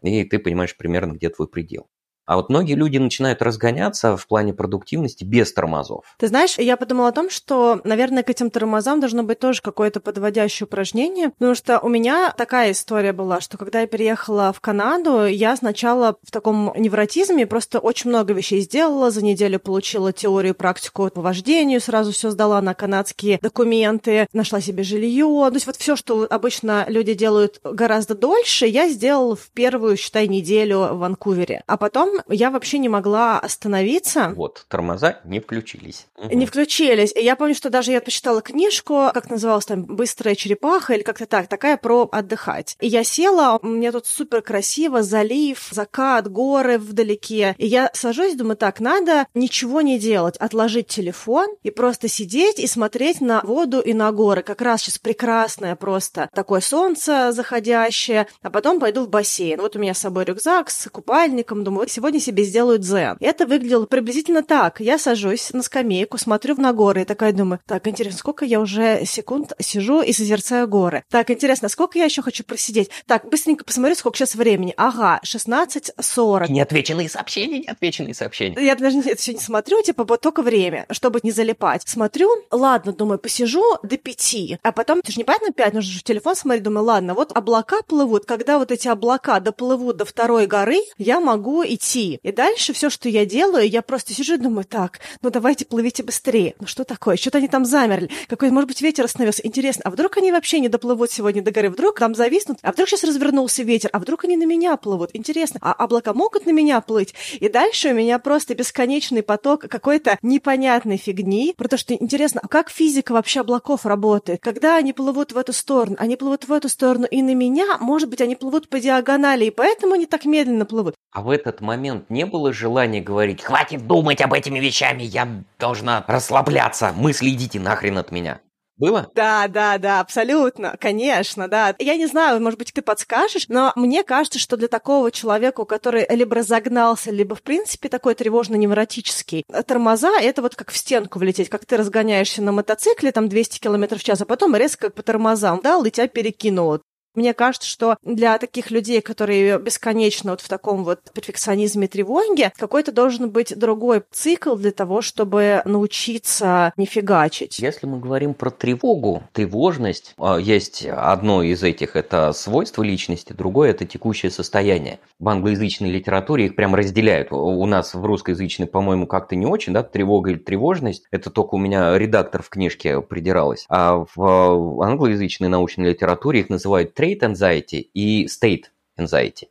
И ты понимаешь примерно, где твой предел. А вот многие люди начинают разгоняться в плане продуктивности без тормозов. Ты знаешь, я подумала о том, что, наверное, к этим тормозам должно быть тоже какое-то подводящее упражнение, потому что у меня такая история была, что когда я переехала в Канаду, я сначала в таком невротизме просто очень много вещей сделала, за неделю получила теорию, практику по вождению, сразу все сдала на канадские документы, нашла себе жилье, то есть вот все, что обычно люди делают гораздо дольше, я сделала в первую, считай, неделю в Ванкувере. А потом я вообще не могла остановиться. Вот, тормоза не включились. Не включились. И я помню, что даже я почитала книжку, как называлась там «Быстрая черепаха» или как-то так, такая про отдыхать. И я села, у меня тут супер красиво, залив, закат, горы вдалеке. И я сажусь, думаю, так, надо ничего не делать, отложить телефон и просто сидеть и смотреть на воду и на горы. Как раз сейчас прекрасное просто такое солнце заходящее, а потом пойду в бассейн. Вот у меня с собой рюкзак с купальником, думаю, сегодня сегодня себе сделаю дзен. Это выглядело приблизительно так. Я сажусь на скамейку, смотрю на горы и такая думаю, так, интересно, сколько я уже секунд сижу и созерцаю горы. Так, интересно, сколько я еще хочу просидеть? Так, быстренько посмотрю, сколько сейчас времени. Ага, 16.40. Неотвеченные сообщения, неотвеченные сообщения. Я даже это все не смотрю, типа, вот только время, чтобы не залипать. Смотрю, ладно, думаю, посижу до пяти, а потом, ты же непонятно пять, нужно же в телефон смотреть, думаю, ладно, вот облака плывут, когда вот эти облака доплывут до второй горы, я могу идти. И дальше все, что я делаю, я просто сижу и думаю, так, ну давайте плывите быстрее. Ну что такое? Что-то они там замерли. Какой, может быть, ветер остановился. Интересно, а вдруг они вообще не доплывут сегодня до горы? Вдруг там зависнут? А вдруг сейчас развернулся ветер? А вдруг они на меня плывут? Интересно, а облака могут на меня плыть? И дальше у меня просто бесконечный поток какой-то непонятной фигни, про то, что интересно, а как физика вообще облаков работает? Когда они плывут в эту сторону? Они плывут в эту сторону и на меня, может быть, они плывут по диагонали, и поэтому они так медленно плывут. А в этот момент не было желания говорить «Хватит думать об этими вещами, я должна расслабляться, мысли идите нахрен от меня». Было? Да, да, да, абсолютно, конечно, да. Я не знаю, может быть, ты подскажешь, но мне кажется, что для такого человека, который либо разогнался, либо, в принципе, такой тревожно-невротический, тормоза — это вот как в стенку влететь, как ты разгоняешься на мотоцикле, там, 200 км в час, а потом резко по тормозам дал, и тебя перекинуло. Мне кажется, что для таких людей, которые бесконечно вот в таком вот перфекционизме тревоге, какой-то должен быть другой цикл для того, чтобы научиться не фигачить. Если мы говорим про тревогу, тревожность, а, есть одно из этих, это свойство личности, другое это текущее состояние. В англоязычной литературе их прям разделяют. У нас в русскоязычной, по-моему, как-то не очень, да, тревога или тревожность, это только у меня редактор в книжке придиралась. А в англоязычной научной литературе их называют trait anxiety и state anxiety.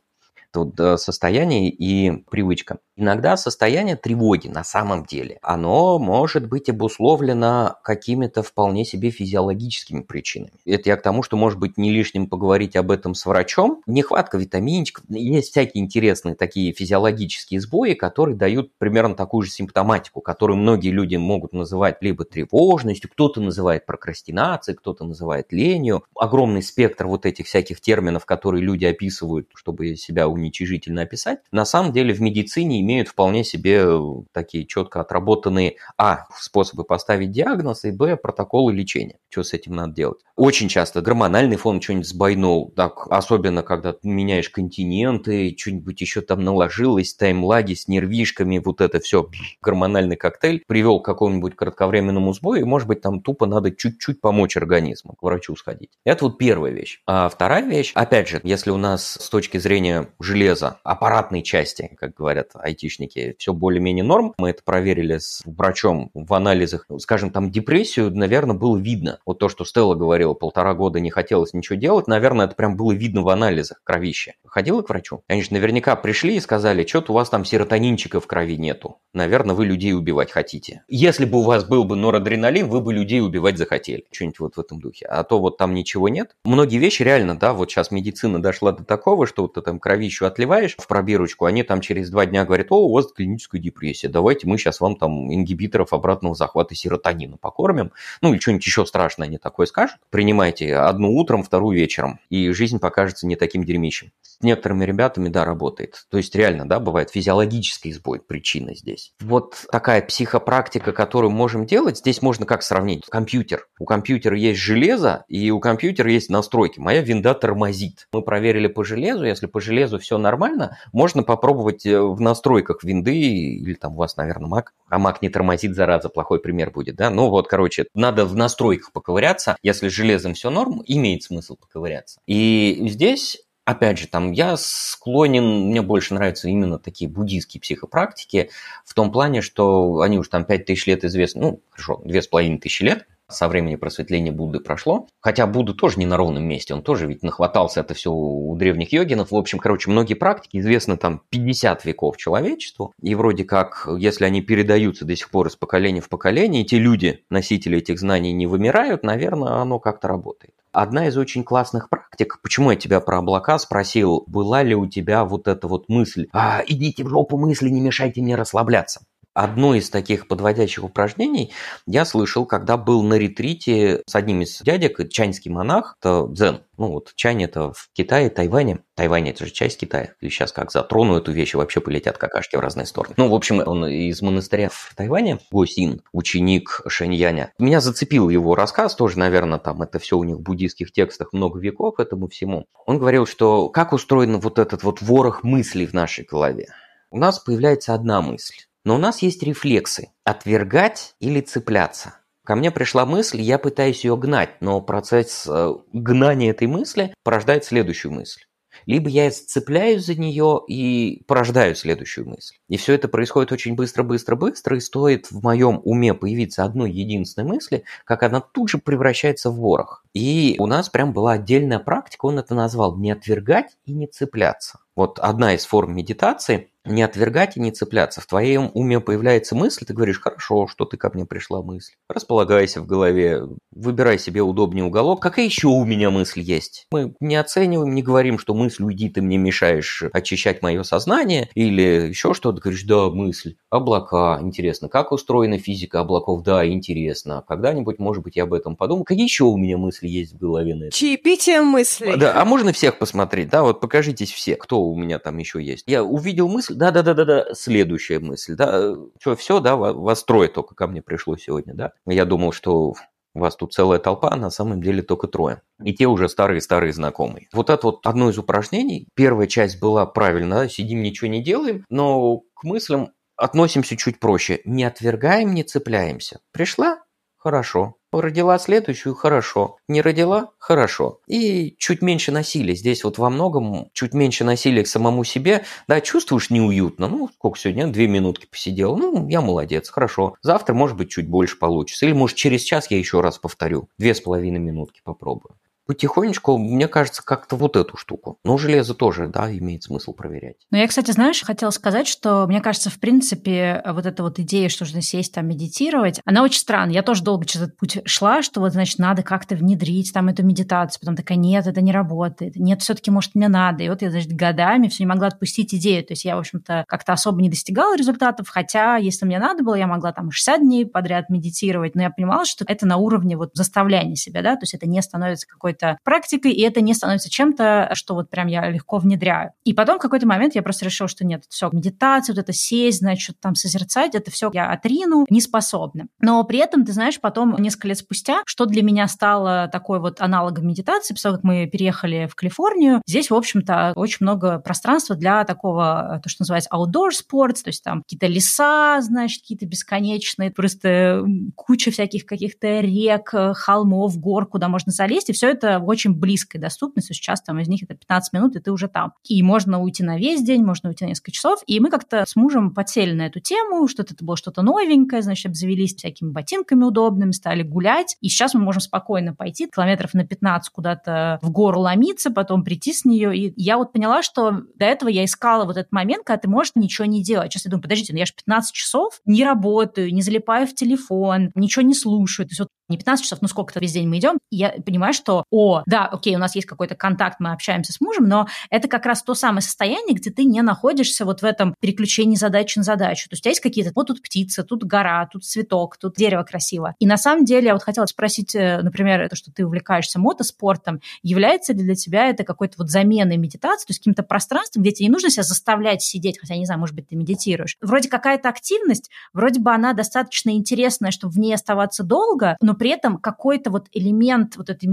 Тут э, состояние и привычка. Иногда состояние тревоги на самом деле, оно может быть обусловлено какими-то вполне себе физиологическими причинами. Это я к тому, что может быть не лишним поговорить об этом с врачом. Нехватка витаминчиков, есть всякие интересные такие физиологические сбои, которые дают примерно такую же симптоматику, которую многие люди могут называть либо тревожностью, кто-то называет прокрастинацией, кто-то называет ленью. Огромный спектр вот этих всяких терминов, которые люди описывают, чтобы себя уничижительно описать. На самом деле в медицине имеют вполне себе э, такие четко отработанные а. способы поставить диагноз и б. протоколы лечения. Что с этим надо делать? Очень часто гормональный фон что-нибудь сбойнул, так, особенно когда меняешь континенты, что-нибудь еще там наложилось, таймлаги с нервишками, вот это все, гормональный коктейль привел к какому-нибудь кратковременному сбою, и, может быть, там тупо надо чуть-чуть помочь организму, к врачу сходить. Это вот первая вещь. А вторая вещь, опять же, если у нас с точки зрения железа, аппаратной части, как говорят айтишники, все более-менее норм, мы это проверили с врачом в анализах, скажем, там депрессию, наверное, было видно. Вот то, что Стелла говорила, полтора года не хотелось ничего делать, наверное, это прям было видно в анализах кровища. Ходила к врачу? Они же наверняка пришли и сказали, что-то у вас там серотонинчика в крови нету. Наверное, вы людей убивать хотите. Если бы у вас был бы норадреналин, вы бы людей убивать захотели. Что-нибудь вот в этом духе. А то вот там ничего нет. Многие вещи реально, да, вот сейчас медицина дошла до такого, что вот ты там кровищу отливаешь в пробирочку, они там через два дня говорят, о, у вас клиническая депрессия, давайте мы сейчас вам там ингибиторов обратного захвата серотонина покормим. Ну или что-нибудь еще страшное они такое скажут. Принимайте одну утром, вторую вечером, и жизнь покажется не таким дерьмищем. С некоторыми ребятами, да, работает. То есть реально, да, бывает физиологический сбой, причина здесь. Вот такая психопрактика, которую можем делать, здесь можно как сравнить. Компьютер. У компьютера есть железо, и у компьютера есть настройки. Моя винда тормозит. Мы проверили по железу, если по железу все нормально, можно попробовать э, в настройках винды, или там у вас, наверное, Mac, а Mac не тормозит, зараза, плохой пример будет, да? Ну вот, короче, надо в настройках поковыряться. Если с железом все норм, имеет смысл поковыряться. И здесь опять же, там я склонен, мне больше нравятся именно такие буддийские психопрактики, в том плане, что они уж там 5000 лет известны, ну, хорошо, 2500 лет, со времени просветления Будды прошло. Хотя Будда тоже не на ровном месте, он тоже ведь нахватался это все у древних йогинов. В общем, короче, многие практики известны там 50 веков человечеству. И вроде как, если они передаются до сих пор из поколения в поколение, и те люди, носители этих знаний, не вымирают, наверное, оно как-то работает. Одна из очень классных практик, почему я тебя про облака спросил, была ли у тебя вот эта вот мысль, а, идите в жопу мысли, не мешайте мне расслабляться. Одно из таких подводящих упражнений я слышал, когда был на ретрите с одним из дядек, чаньский монах, это дзен. Ну вот Чань это в Китае, Тайване. Тайвань это же часть Китая. И сейчас как затрону эту вещь, вообще полетят какашки в разные стороны. Ну, в общем, он из монастыря в Тайване, Госин, ученик Шэньяня. Меня зацепил его рассказ, тоже, наверное, там это все у них в буддийских текстах много веков этому всему. Он говорил, что как устроен вот этот вот ворох мыслей в нашей голове. У нас появляется одна мысль. Но у нас есть рефлексы – отвергать или цепляться. Ко мне пришла мысль, я пытаюсь ее гнать, но процесс э, гнания этой мысли порождает следующую мысль. Либо я цепляюсь за нее и порождаю следующую мысль. И все это происходит очень быстро-быстро-быстро, и стоит в моем уме появиться одной единственной мысли, как она тут же превращается в ворох. И у нас прям была отдельная практика, он это назвал «не отвергать и не цепляться». Вот одна из форм медитации – не отвергать и не цепляться. В твоем уме появляется мысль, ты говоришь, хорошо, что ты ко мне пришла мысль. Располагайся в голове, выбирай себе удобный уголок. Какая еще у меня мысль есть? Мы не оцениваем, не говорим, что мысль, уйди, ты мне мешаешь очищать мое сознание, или еще что-то. Говоришь, да, мысль, облака, интересно, как устроена физика облаков, да, интересно. Когда-нибудь, может быть, я об этом подумаю. Какие еще у меня мысли есть в голове на это? Чаепитие мыслей. Да, а можно всех посмотреть, да, вот покажитесь все, кто у меня там еще есть. Я увидел мысль, да-да-да-да-да, следующая мысль, да, что, все, да, вас трое только ко мне пришло сегодня, да. Я думал, что у вас тут целая толпа, а на самом деле только трое. И те уже старые-старые знакомые. Вот это вот одно из упражнений. Первая часть была правильно, да, сидим, ничего не делаем, но к мыслям относимся чуть проще. Не отвергаем, не цепляемся. Пришла? Хорошо. Родила следующую – хорошо. Не родила – хорошо. И чуть меньше насилия. Здесь вот во многом чуть меньше насилия к самому себе. Да, чувствуешь неуютно. Ну, сколько сегодня? Две минутки посидел. Ну, я молодец, хорошо. Завтра, может быть, чуть больше получится. Или, может, через час я еще раз повторю. Две с половиной минутки попробую потихонечку, мне кажется, как-то вот эту штуку. Но железо тоже, да, имеет смысл проверять. Но я, кстати, знаешь, хотела сказать, что мне кажется, в принципе, вот эта вот идея, что нужно сесть там медитировать, она очень странная. Я тоже долго через этот путь шла, что вот, значит, надо как-то внедрить там эту медитацию. Потом такая, нет, это не работает. Нет, все таки может, мне надо. И вот я, значит, годами все не могла отпустить идею. То есть я, в общем-то, как-то особо не достигала результатов, хотя, если мне надо было, я могла там 60 дней подряд медитировать, но я понимала, что это на уровне вот заставляния себя, да, то есть это не становится какой-то какой-то практикой, и это не становится чем-то, что вот прям я легко внедряю. И потом в какой-то момент я просто решила, что нет, все, медитация, вот это сесть, значит, что-то там созерцать, это все я отрину, не способна. Но при этом, ты знаешь, потом, несколько лет спустя, что для меня стало такой вот аналогом медитации, после того, как мы переехали в Калифорнию, здесь, в общем-то, очень много пространства для такого, то, что называется outdoor sports, то есть там какие-то леса, значит, какие-то бесконечные, просто куча всяких каких-то рек, холмов, гор, куда можно залезть, и все это в очень близкой доступности. Сейчас там из них это 15 минут, и ты уже там. И можно уйти на весь день, можно уйти на несколько часов. И мы как-то с мужем подсели на эту тему, что-то это было что-то новенькое, значит, обзавелись всякими ботинками удобными, стали гулять. И сейчас мы можем спокойно пойти километров на 15 куда-то в гору ломиться, потом прийти с нее. И я вот поняла, что до этого я искала вот этот момент, когда ты можешь ничего не делать. Сейчас я думаю, подождите, ну я же 15 часов не работаю, не залипаю в телефон, ничего не слушаю. То есть вот не 15 часов, ну сколько-то весь день мы идем, и я понимаю, что, о, да, окей, у нас есть какой-то контакт, мы общаемся с мужем, но это как раз то самое состояние, где ты не находишься вот в этом переключении задачи на задачу. То есть у тебя есть какие-то, вот тут птица, тут гора, тут цветок, тут дерево красиво. И на самом деле я вот хотела спросить, э, например, то, что ты увлекаешься мотоспортом, является ли для тебя это какой-то вот заменой медитации, то есть каким-то пространством, где тебе не нужно себя заставлять сидеть, хотя, не знаю, может быть, ты медитируешь. Вроде какая-то активность, вроде бы она достаточно интересная, чтобы в ней оставаться долго, но при этом какой-то вот элемент вот этой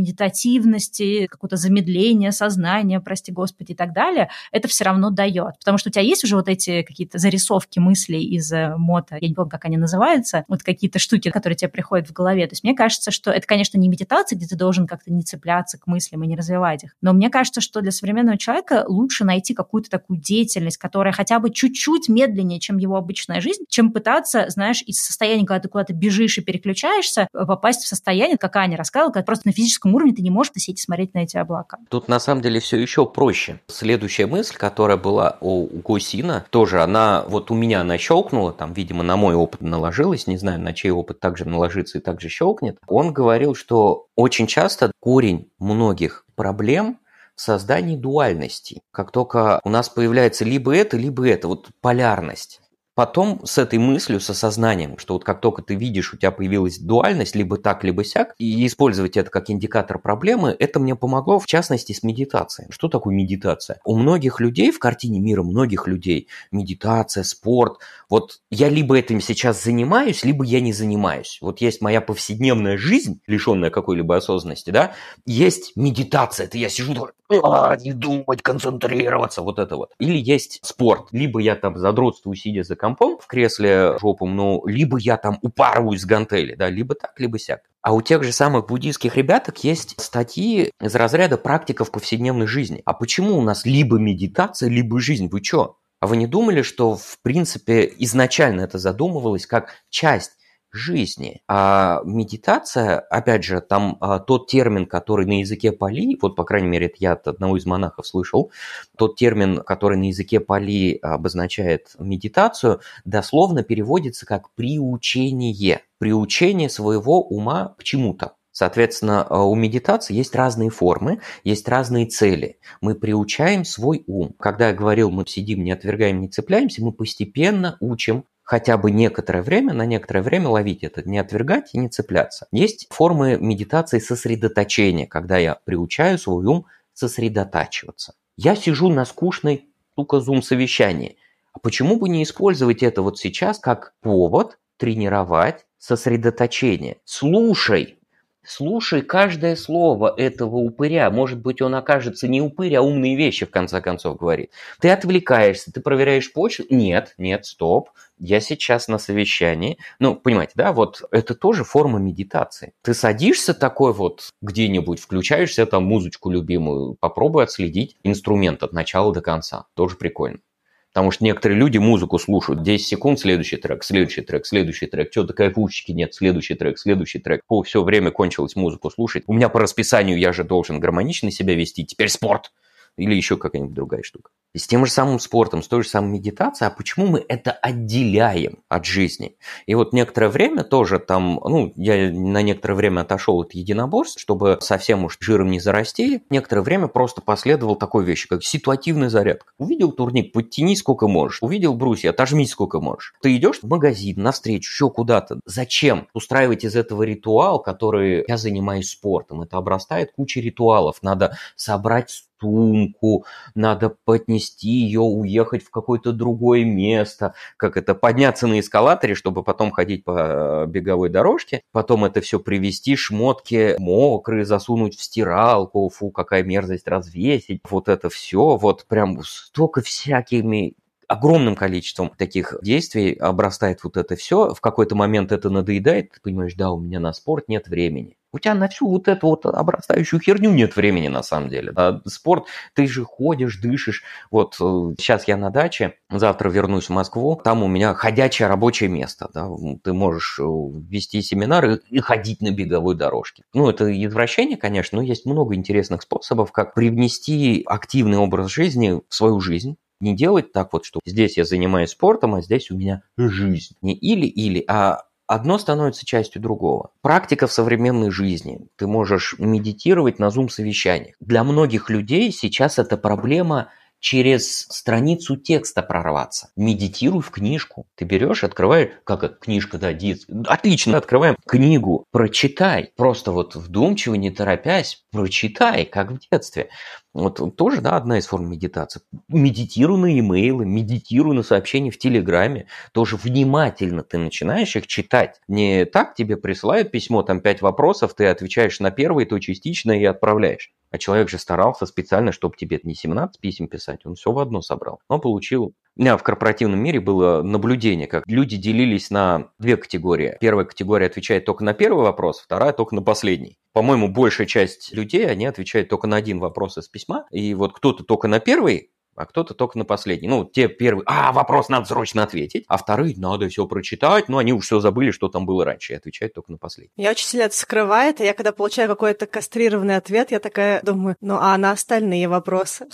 медитативности, какое-то замедление сознания, прости господи, и так далее, это все равно дает. Потому что у тебя есть уже вот эти какие-то зарисовки мыслей из э, мото, я не помню, как они называются, вот какие-то штуки, которые тебе приходят в голове. То есть мне кажется, что это, конечно, не медитация, где ты должен как-то не цепляться к мыслям и не развивать их. Но мне кажется, что для современного человека лучше найти какую-то такую деятельность, которая хотя бы чуть-чуть медленнее, чем его обычная жизнь, чем пытаться, знаешь, из состояния, когда ты куда-то бежишь и переключаешься, попасть в состояние, как Аня рассказывала, когда просто на физическом уровне ты не можешь сидеть и смотреть на эти облака. Тут на самом деле все еще проще. Следующая мысль, которая была у Гусина, тоже она вот у меня она щелкнула, там, видимо, на мой опыт наложилась, не знаю, на чей опыт также наложится и также щелкнет. Он говорил, что очень часто корень многих проблем в создании дуальности. Как только у нас появляется либо это, либо это, вот полярность потом с этой мыслью, с осознанием, что вот как только ты видишь, у тебя появилась дуальность, либо так, либо сяк, и использовать это как индикатор проблемы, это мне помогло, в частности, с медитацией. Что такое медитация? У многих людей в картине мира, многих людей, медитация, спорт, вот я либо этим сейчас занимаюсь, либо я не занимаюсь. Вот есть моя повседневная жизнь, лишенная какой-либо осознанности, да, есть медитация, это я сижу а, не думать, концентрироваться, вот это вот. Или есть спорт, либо я там задротствую, сидя за компом в кресле жопом, ну, либо я там упарываюсь с гантели, да, либо так, либо сяк. А у тех же самых буддийских ребяток есть статьи из разряда практиков повседневной жизни. А почему у нас либо медитация, либо жизнь? Вы чё? А вы не думали, что, в принципе, изначально это задумывалось как часть жизни. А медитация, опять же, там а, тот термин, который на языке пали, вот, по крайней мере, это я от одного из монахов слышал, тот термин, который на языке пали обозначает медитацию, дословно переводится как приучение. Приучение своего ума к чему-то. Соответственно, а, у медитации есть разные формы, есть разные цели. Мы приучаем свой ум. Когда я говорил, мы сидим, не отвергаем, не цепляемся, мы постепенно учим хотя бы некоторое время, на некоторое время ловить это, не отвергать и не цепляться. Есть формы медитации сосредоточения, когда я приучаю свой ум сосредотачиваться. Я сижу на скучной, сука, зум-совещании. А почему бы не использовать это вот сейчас как повод тренировать сосредоточение? Слушай, Слушай каждое слово этого упыря. Может быть, он окажется не упырь, а умные вещи, в конце концов, говорит. Ты отвлекаешься, ты проверяешь почту. Нет, нет, стоп. Я сейчас на совещании. Ну, понимаете, да, вот это тоже форма медитации. Ты садишься такой вот где-нибудь, включаешься там музычку любимую, попробуй отследить инструмент от начала до конца. Тоже прикольно. Потому что некоторые люди музыку слушают 10 секунд, следующий трек, следующий трек, следующий трек. Что-то кайфушечки нет, следующий трек, следующий трек. О, все время кончилось музыку слушать. У меня по расписанию я же должен гармонично себя вести. Теперь спорт или еще какая-нибудь другая штука. С тем же самым спортом, с той же самой медитацией, а почему мы это отделяем от жизни? И вот некоторое время тоже там, ну, я на некоторое время отошел от единоборств, чтобы совсем уж жиром не зарасти, некоторое время просто последовал такой вещи, как ситуативная зарядка. Увидел турник, подтяни сколько можешь. Увидел брусья, отожми сколько можешь. Ты идешь в магазин, навстречу, еще куда-то. Зачем устраивать из этого ритуал, который я занимаюсь спортом? Это обрастает кучей ритуалов. Надо собрать сумку, надо поднести ее, уехать в какое-то другое место, как это, подняться на эскалаторе, чтобы потом ходить по э, беговой дорожке, потом это все привезти, шмотки мокрые, засунуть в стиралку, фу, какая мерзость, развесить, вот это все, вот прям столько всякими огромным количеством таких действий обрастает вот это все. В какой-то момент это надоедает, ты понимаешь, да, у меня на спорт нет времени. У тебя на всю вот эту вот обрастающую херню нет времени на самом деле. А спорт, ты же ходишь, дышишь. Вот сейчас э, я на даче, завтра вернусь в Москву, там у меня ходячее рабочее место. Да? Ты можешь э, вести семинары и ходить на беговой дорожке. Ну, это извращение, конечно, но есть много интересных способов, как привнести активный образ жизни в свою жизнь, не делать так вот, что здесь я занимаюсь спортом, а здесь у меня жизнь. Не или-или, а одно становится частью другого. Практика в современной жизни. Ты можешь медитировать на зум-совещаниях. Для многих людей сейчас эта проблема через страницу текста прорваться. Медитируй в книжку. Ты берешь, открываешь, как книжка, да, дит. Отлично, открываем книгу, прочитай. Просто вот вдумчиво, не торопясь, прочитай, как в детстве. Вот тоже, да, одна из форм медитации. Медитируй на имейлы, медитируй на сообщения в Телеграме. Тоже внимательно ты начинаешь их читать. Не так тебе присылают письмо, там пять вопросов, ты отвечаешь на первый, то частично и отправляешь. А человек же старался специально, чтобы тебе не 17 писем писать, он все в одно собрал. Он получил... У меня в корпоративном мире было наблюдение, как люди делились на две категории. Первая категория отвечает только на первый вопрос, вторая только на последний. По-моему, большая часть людей, они отвечают только на один вопрос из письма, и вот кто-то только на первый а кто-то только на последний. Ну, те первые, а, вопрос надо срочно ответить, а вторые, надо все прочитать, но они уж все забыли, что там было раньше, и отвечают только на последний. Я очень сильно это скрывает, и я когда получаю какой-то кастрированный ответ, я такая думаю, ну а на остальные вопросы?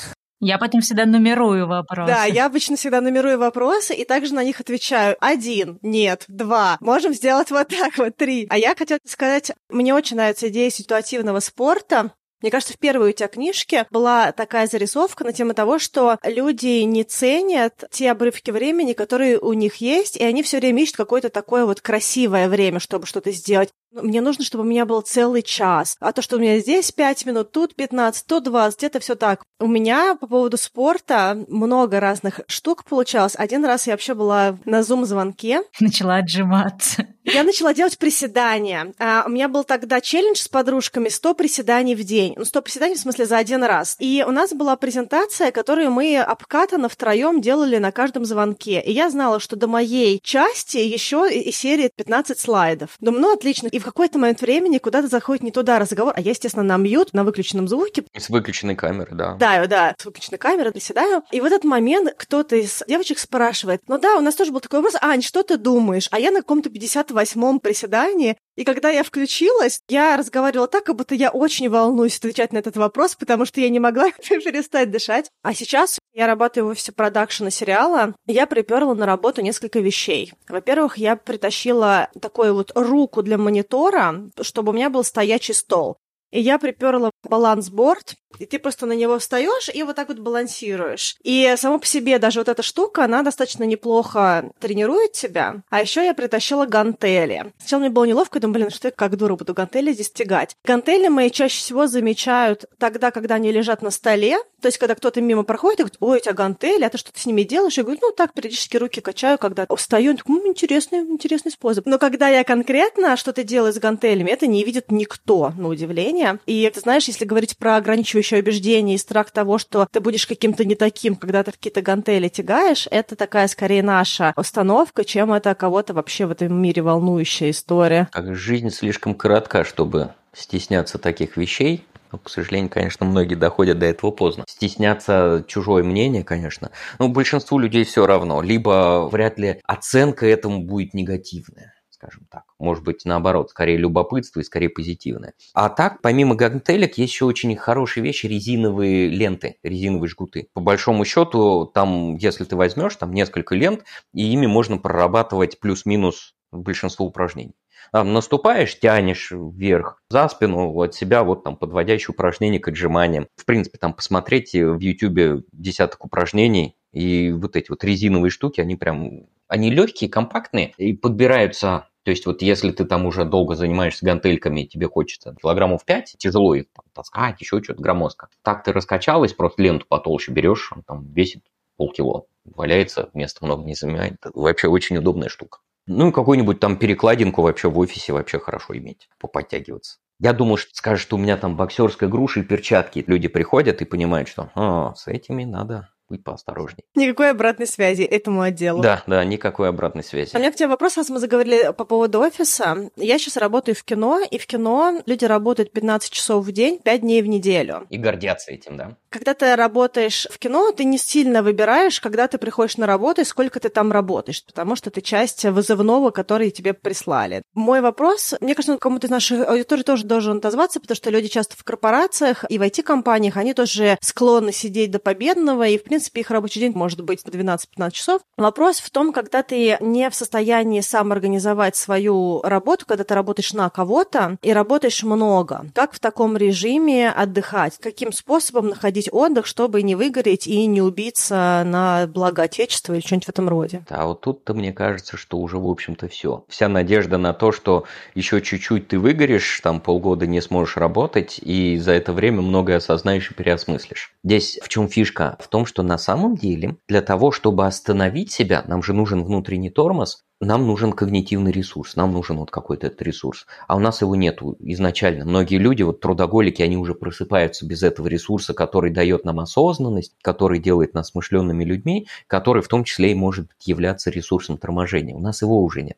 Я потом всегда нумерую вопросы. Да, я обычно всегда нумерую вопросы и также на них отвечаю. Один, нет, два. Можем сделать вот так вот, три. А я хотела сказать, мне очень нравится идея ситуативного спорта, Мне кажется, в первой у тебя книжке была такая зарисовка на тему того, что люди не ценят те обрывки времени, которые у них есть, и они все время ищут какое-то такое вот красивое время, чтобы что-то сделать. Мне нужно, чтобы у меня был целый час. А то, что у меня здесь 5 минут, тут 15, тут 20, это все так. У меня по поводу спорта много разных штук получалось. Один раз я вообще была на зум-звонке. Начала отжиматься. Я начала делать приседания. А, у меня был тогда челлендж с подружками 100 приседаний в день. Ну, 100 приседаний в смысле за один раз. И у нас была презентация, которую мы обкатанно втроем делали на каждом звонке. И я знала, что до моей части еще и серии 15 слайдов. Думаю, ну, отлично. И в какой-то момент времени куда-то заходит не туда разговор, а я, естественно, на мьют, на выключенном звуке. С выключенной камеры, да. Да, да, с выключенной камеры приседаю. И в этот момент кто-то из девочек спрашивает, ну да, у нас тоже был такой вопрос, Ань, что ты думаешь? А я на каком-то 58-м приседании, и когда я включилась, я разговаривала так, как будто я очень волнуюсь отвечать на этот вопрос, потому что я не могла перестать дышать. А сейчас я работаю в офисе продакшена сериала, я приперла на работу несколько вещей. Во-первых, я притащила такую вот руку для монитора, чтобы у меня был стоячий стол. И я приперла балансборд, и ты просто на него встаешь и вот так вот балансируешь. И само по себе даже вот эта штука, она достаточно неплохо тренирует тебя. А еще я притащила гантели. Сначала мне было неловко, я думаю, блин, что я как дура буду гантели здесь тягать. Гантели мои чаще всего замечают тогда, когда они лежат на столе. То есть, когда кто-то мимо проходит и говорит, ой, у тебя гантели, а ты что-то с ними делаешь? Я говорю, ну так, периодически руки качаю, когда встаю. такой, ну, интересный, интересный способ. Но когда я конкретно что-то делаю с гантелями, это не видит никто, на удивление. И ты знаешь, если говорить про ограничивающее убеждение и страх того, что ты будешь каким-то не таким, когда ты какие-то гантели тягаешь, это такая скорее наша установка, чем это кого-то вообще в этом мире волнующая история. Как жизнь слишком коротка, чтобы стесняться таких вещей, но, к сожалению, конечно, многие доходят до этого поздно. Стесняться чужое мнение, конечно. Но большинству людей все равно. Либо вряд ли оценка этому будет негативная скажем так. Может быть, наоборот, скорее любопытство и скорее позитивное. А так, помимо гантелек, есть еще очень хорошие вещи, резиновые ленты, резиновые жгуты. По большому счету, там, если ты возьмешь, там несколько лент, и ими можно прорабатывать плюс-минус большинство упражнений. Там наступаешь, тянешь вверх за спину от себя вот там подводящие упражнения к отжиманиям. В принципе, там посмотреть в YouTube десяток упражнений, и вот эти вот резиновые штуки, они прям, они легкие, компактные и подбираются то есть вот если ты там уже долго занимаешься гантельками, тебе хочется килограммов 5, тяжело их там, таскать, еще что-то громоздко. Так ты раскачалась, просто ленту потолще берешь, он там весит полкило, валяется, места много не занимает. Вообще очень удобная штука. Ну и какую-нибудь там перекладинку вообще в офисе вообще хорошо иметь, поподтягиваться. Я думаю, что скажешь, что у меня там боксерская груша и перчатки. Люди приходят и понимают, что а, с этими надо быть поосторожней. Никакой обратной связи этому отделу. Да, да, никакой обратной связи. А у меня к тебе вопрос, раз мы заговорили по поводу офиса. Я сейчас работаю в кино, и в кино люди работают 15 часов в день, 5 дней в неделю. И гордятся этим, да? Когда ты работаешь в кино, ты не сильно выбираешь, когда ты приходишь на работу и сколько ты там работаешь, потому что ты часть вызывного, который тебе прислали. Мой вопрос, мне кажется, кому-то из наших аудиторий тоже должен отозваться, потому что люди часто в корпорациях и в IT-компаниях, они тоже склонны сидеть до победного, и, в принципе, их рабочий день может быть 12-15 часов. Вопрос в том, когда ты не в состоянии сам организовать свою работу, когда ты работаешь на кого-то и работаешь много. Как в таком режиме отдыхать? Каким способом находить отдых, чтобы не выгореть и не убиться на благо Отечества или что-нибудь в этом роде? А вот тут-то мне кажется, что уже, в общем-то, все. Вся надежда на то, что еще чуть-чуть ты выгоришь, там полгода не сможешь работать, и за это время многое осознаешь и переосмыслишь. Здесь в чем фишка? В том, что на самом деле для того, чтобы остановить себя, нам же нужен внутренний тормоз, нам нужен когнитивный ресурс, нам нужен вот какой-то этот ресурс. А у нас его нету изначально. Многие люди, вот трудоголики, они уже просыпаются без этого ресурса, который дает нам осознанность, который делает нас смышленными людьми, который в том числе и может являться ресурсом торможения. У нас его уже нет.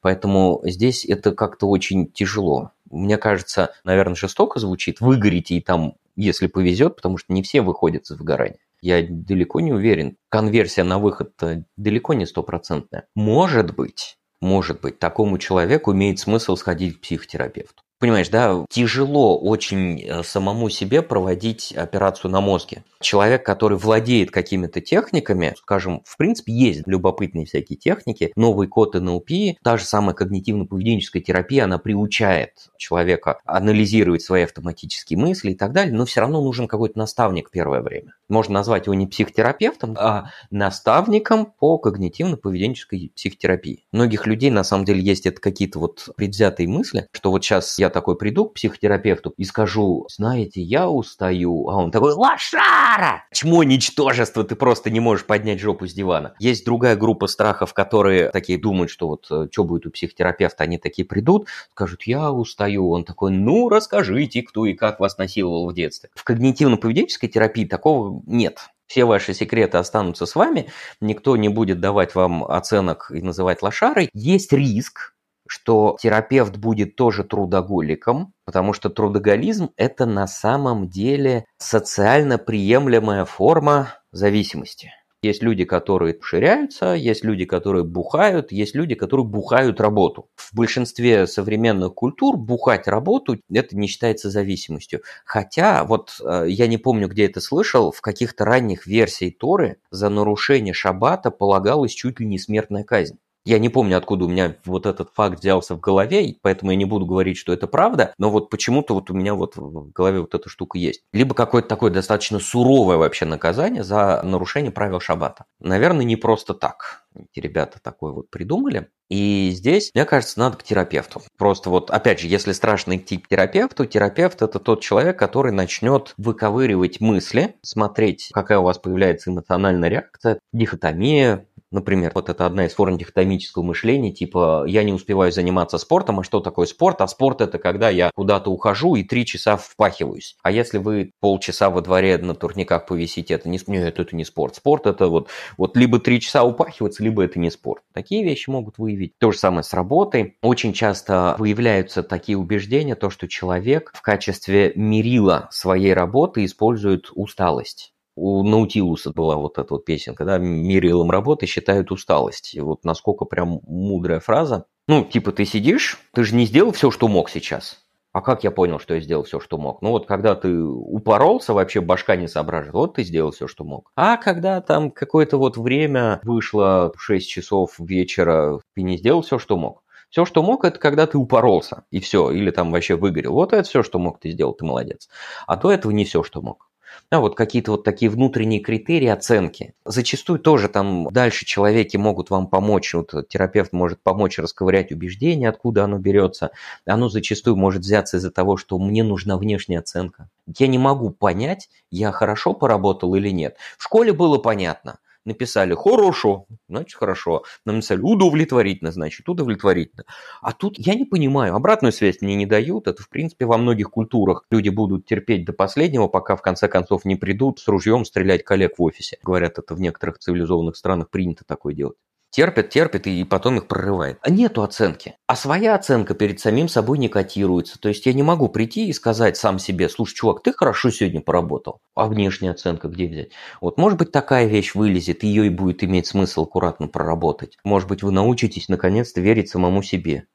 Поэтому здесь это как-то очень тяжело. Мне кажется, наверное, жестоко звучит, выгорите и там, если повезет, потому что не все выходят из выгорания. Я далеко не уверен. Конверсия на выход далеко не стопроцентная. Может быть, может быть, такому человеку имеет смысл сходить к психотерапевту. Понимаешь, да, тяжело очень э, самому себе проводить операцию на мозге. Человек, который владеет какими-то техниками, скажем, в принципе, есть любопытные всякие техники, новый код НЛП, та же самая когнитивно-поведенческая терапия, она приучает человека анализировать свои автоматические мысли и так далее, но все равно нужен какой-то наставник первое время. Можно назвать его не психотерапевтом, а наставником по когнитивно-поведенческой психотерапии. Многих людей на самом деле есть это какие-то вот предвзятые мысли, что вот сейчас я такой приду к психотерапевту и скажу, знаете, я устаю, а он такой, лошара! Чмо ничтожество, ты просто не можешь поднять жопу с дивана. Есть другая группа страхов, которые такие думают, что вот э, что будет у психотерапевта, они такие придут, скажут, я устаю. Он такой, ну, расскажите, кто и как вас насиловал в детстве. В когнитивно-поведенческой терапии такого нет. Все ваши секреты останутся с вами, никто не будет давать вам оценок и называть лошарой. Есть риск, что терапевт будет тоже трудоголиком, потому что трудоголизм – это на самом деле социально приемлемая форма зависимости. Есть люди, которые ширяются, есть люди, которые бухают, есть люди, которые бухают работу. В большинстве современных культур бухать работу – это не считается зависимостью. Хотя, вот э, я не помню, где это слышал, в каких-то ранних версиях Торы за нарушение шаббата полагалась чуть ли не смертная казнь. Я не помню, откуда у меня вот этот факт взялся в голове, поэтому я не буду говорить, что это правда, но вот почему-то вот у меня вот в голове вот эта штука есть. Либо какое-то такое достаточно суровое вообще наказание за нарушение правил шаббата. Наверное, не просто так эти ребята такое вот придумали. И здесь, мне кажется, надо к терапевту. Просто вот, опять же, если страшно идти к терапевту, терапевт – это тот человек, который начнет выковыривать мысли, смотреть, какая у вас появляется эмоциональная реакция, дихотомия, Например, вот это одна из форм дихотомического мышления, типа я не успеваю заниматься спортом, а что такое спорт? А спорт это когда я куда-то ухожу и три часа впахиваюсь. А если вы полчаса во дворе на турниках повисите, это не, нет, это не спорт. Спорт это вот, вот либо три часа упахиваться, либо это не спорт. Такие вещи могут выявить. То же самое с работой. Очень часто выявляются такие убеждения, то, что человек в качестве мерила своей работы использует усталость у Наутилуса была вот эта вот песенка, да, мерилом работы считают усталость. И вот насколько прям мудрая фраза. Ну, типа, ты сидишь, ты же не сделал все, что мог сейчас. А как я понял, что я сделал все, что мог? Ну вот когда ты упоролся, вообще башка не соображает, вот ты сделал все, что мог. А когда там какое-то вот время вышло 6 часов вечера, ты не сделал все, что мог. Все, что мог, это когда ты упоролся, и все, или там вообще выгорел. Вот это все, что мог, ты сделал, ты молодец. А то этого не все, что мог да, вот какие-то вот такие внутренние критерии оценки. Зачастую тоже там дальше человеки могут вам помочь, вот терапевт может помочь расковырять убеждение, откуда оно берется. Оно зачастую может взяться из-за того, что мне нужна внешняя оценка. Я не могу понять, я хорошо поработал или нет. В школе было понятно написали «хорошо», значит «хорошо». Нам написали «удовлетворительно», значит «удовлетворительно». А тут я не понимаю, обратную связь мне не дают. Это, в принципе, во многих культурах люди будут терпеть до последнего, пока в конце концов не придут с ружьем стрелять коллег в офисе. Говорят, это в некоторых цивилизованных странах принято такое делать терпят, терпят и потом их прорывает. А нету оценки. А своя оценка перед самим собой не котируется. То есть я не могу прийти и сказать сам себе, слушай, чувак, ты хорошо сегодня поработал. А внешняя оценка где взять? Вот может быть такая вещь вылезет, ее и будет иметь смысл аккуратно проработать. Может быть вы научитесь наконец-то верить самому себе.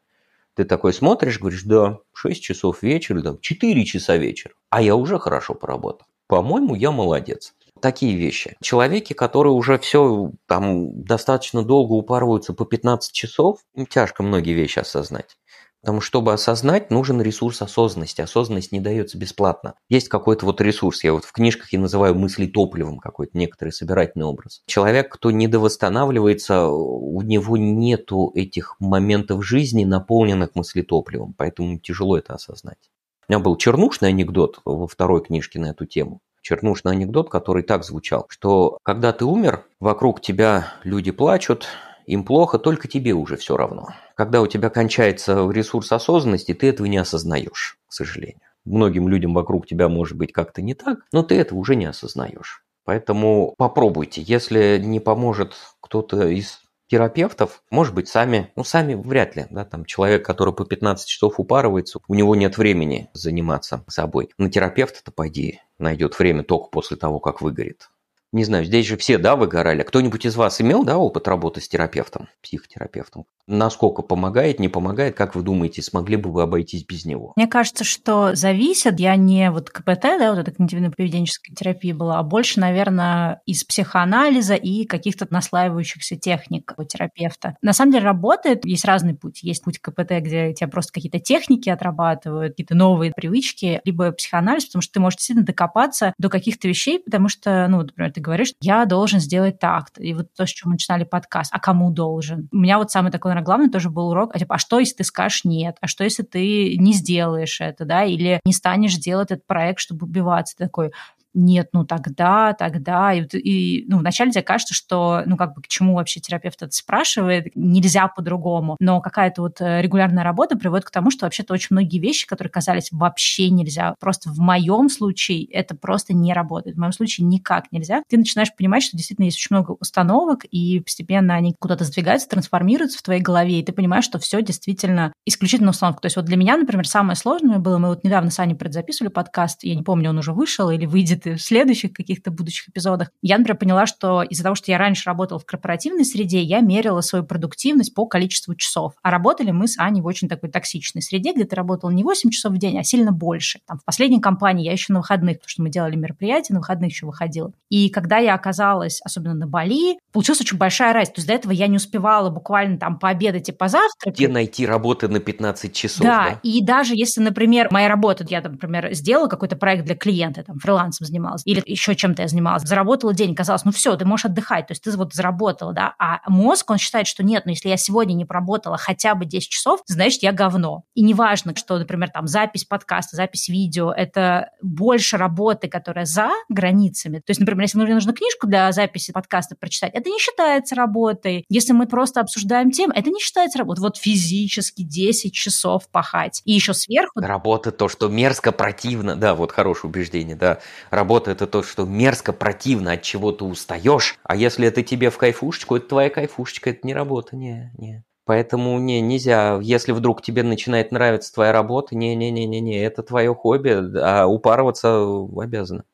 Ты такой смотришь, говоришь, да, 6 часов вечера, да, 4 часа вечера, а я уже хорошо поработал. По-моему, я молодец такие вещи. Человеки, которые уже все там достаточно долго упарываются по 15 часов, тяжко многие вещи осознать. Потому что, чтобы осознать, нужен ресурс осознанности. Осознанность не дается бесплатно. Есть какой-то вот ресурс. Я вот в книжках я называю мысли топливом какой-то, некоторый собирательный образ. Человек, кто недовосстанавливается, у него нету этих моментов жизни, наполненных мыслетопливом. Поэтому тяжело это осознать. У меня был чернушный анекдот во второй книжке на эту тему чернушный анекдот, который так звучал, что когда ты умер, вокруг тебя люди плачут, им плохо, только тебе уже все равно. Когда у тебя кончается ресурс осознанности, ты этого не осознаешь, к сожалению. Многим людям вокруг тебя может быть как-то не так, но ты этого уже не осознаешь. Поэтому попробуйте. Если не поможет кто-то из терапевтов, может быть, сами, ну, сами вряд ли, да, там человек, который по 15 часов упарывается, у него нет времени заниматься собой. На терапевта-то, пойди, найдет время только после того, как выгорит. Не знаю, здесь же все, да, выгорали. Кто-нибудь из вас имел, да, опыт работы с терапевтом, психотерапевтом? Насколько помогает, не помогает? Как вы думаете, смогли бы вы обойтись без него? Мне кажется, что зависит. Я не вот КПТ, да, вот эта когнитивно-поведенческая терапия была, а больше, наверное, из психоанализа и каких-то наслаивающихся техник у терапевта. На самом деле работает, есть разный путь. Есть путь КПТ, где тебя просто какие-то техники отрабатывают, какие-то новые привычки, либо психоанализ, потому что ты можешь действительно докопаться до каких-то вещей, потому что, ну, например, ты говоришь, я должен сделать так. И вот то, с чем мы начинали подкаст, а кому должен? У меня вот самый такой, наверное, главный тоже был урок, а, типа, а что, если ты скажешь нет? А что, если ты не сделаешь это, да, или не станешь делать этот проект, чтобы убиваться? Ты такой, нет, ну тогда, тогда. И, и ну, вначале тебе кажется, что, ну, как бы, к чему вообще терапевт это спрашивает, нельзя по-другому. Но какая-то вот э, регулярная работа приводит к тому, что вообще-то очень многие вещи, которые казались вообще нельзя, просто в моем случае это просто не работает. В моем случае никак нельзя. Ты начинаешь понимать, что действительно есть очень много установок, и постепенно они куда-то сдвигаются, трансформируются в твоей голове, и ты понимаешь, что все действительно исключительно установка. То есть вот для меня, например, самое сложное было, мы вот недавно с Аней предзаписывали подкаст, я не помню, он уже вышел или выйдет будет в следующих каких-то будущих эпизодах. Я, например, поняла, что из-за того, что я раньше работала в корпоративной среде, я мерила свою продуктивность по количеству часов. А работали мы с Аней в очень такой токсичной среде, где ты работал не 8 часов в день, а сильно больше. Там, в последней компании я еще на выходных, потому что мы делали мероприятия, на выходных еще выходила. И когда я оказалась, особенно на Бали, получилась очень большая разница. То есть до этого я не успевала буквально там пообедать и позавтракать. Где найти работы на 15 часов, да? Да, и даже если, например, моя работа, я, например, сделала какой-то проект для клиента, там, фрилансом занималась, или еще чем-то я занималась, заработала денег, казалось, ну все, ты можешь отдыхать, то есть ты вот заработала, да, а мозг, он считает, что нет, ну если я сегодня не проработала хотя бы 10 часов, значит, я говно. И неважно, что, например, там запись подкаста, запись видео, это больше работы, которая за границами. То есть, например, если мне нужно книжку для записи подкаста прочитать, это не считается работой. Если мы просто обсуждаем тему, это не считается работой. Вот физически 10 часов пахать. И еще сверху... Работа то, что мерзко, противно. Да, вот хорошее убеждение, да. Работа это то, что мерзко, противно, от чего ты устаешь. А если это тебе в кайфушечку, это твоя кайфушечка, это не работа, не, не. Поэтому не, нельзя, если вдруг тебе начинает нравиться твоя работа, не-не-не-не-не, это твое хобби, а упарываться обязаны.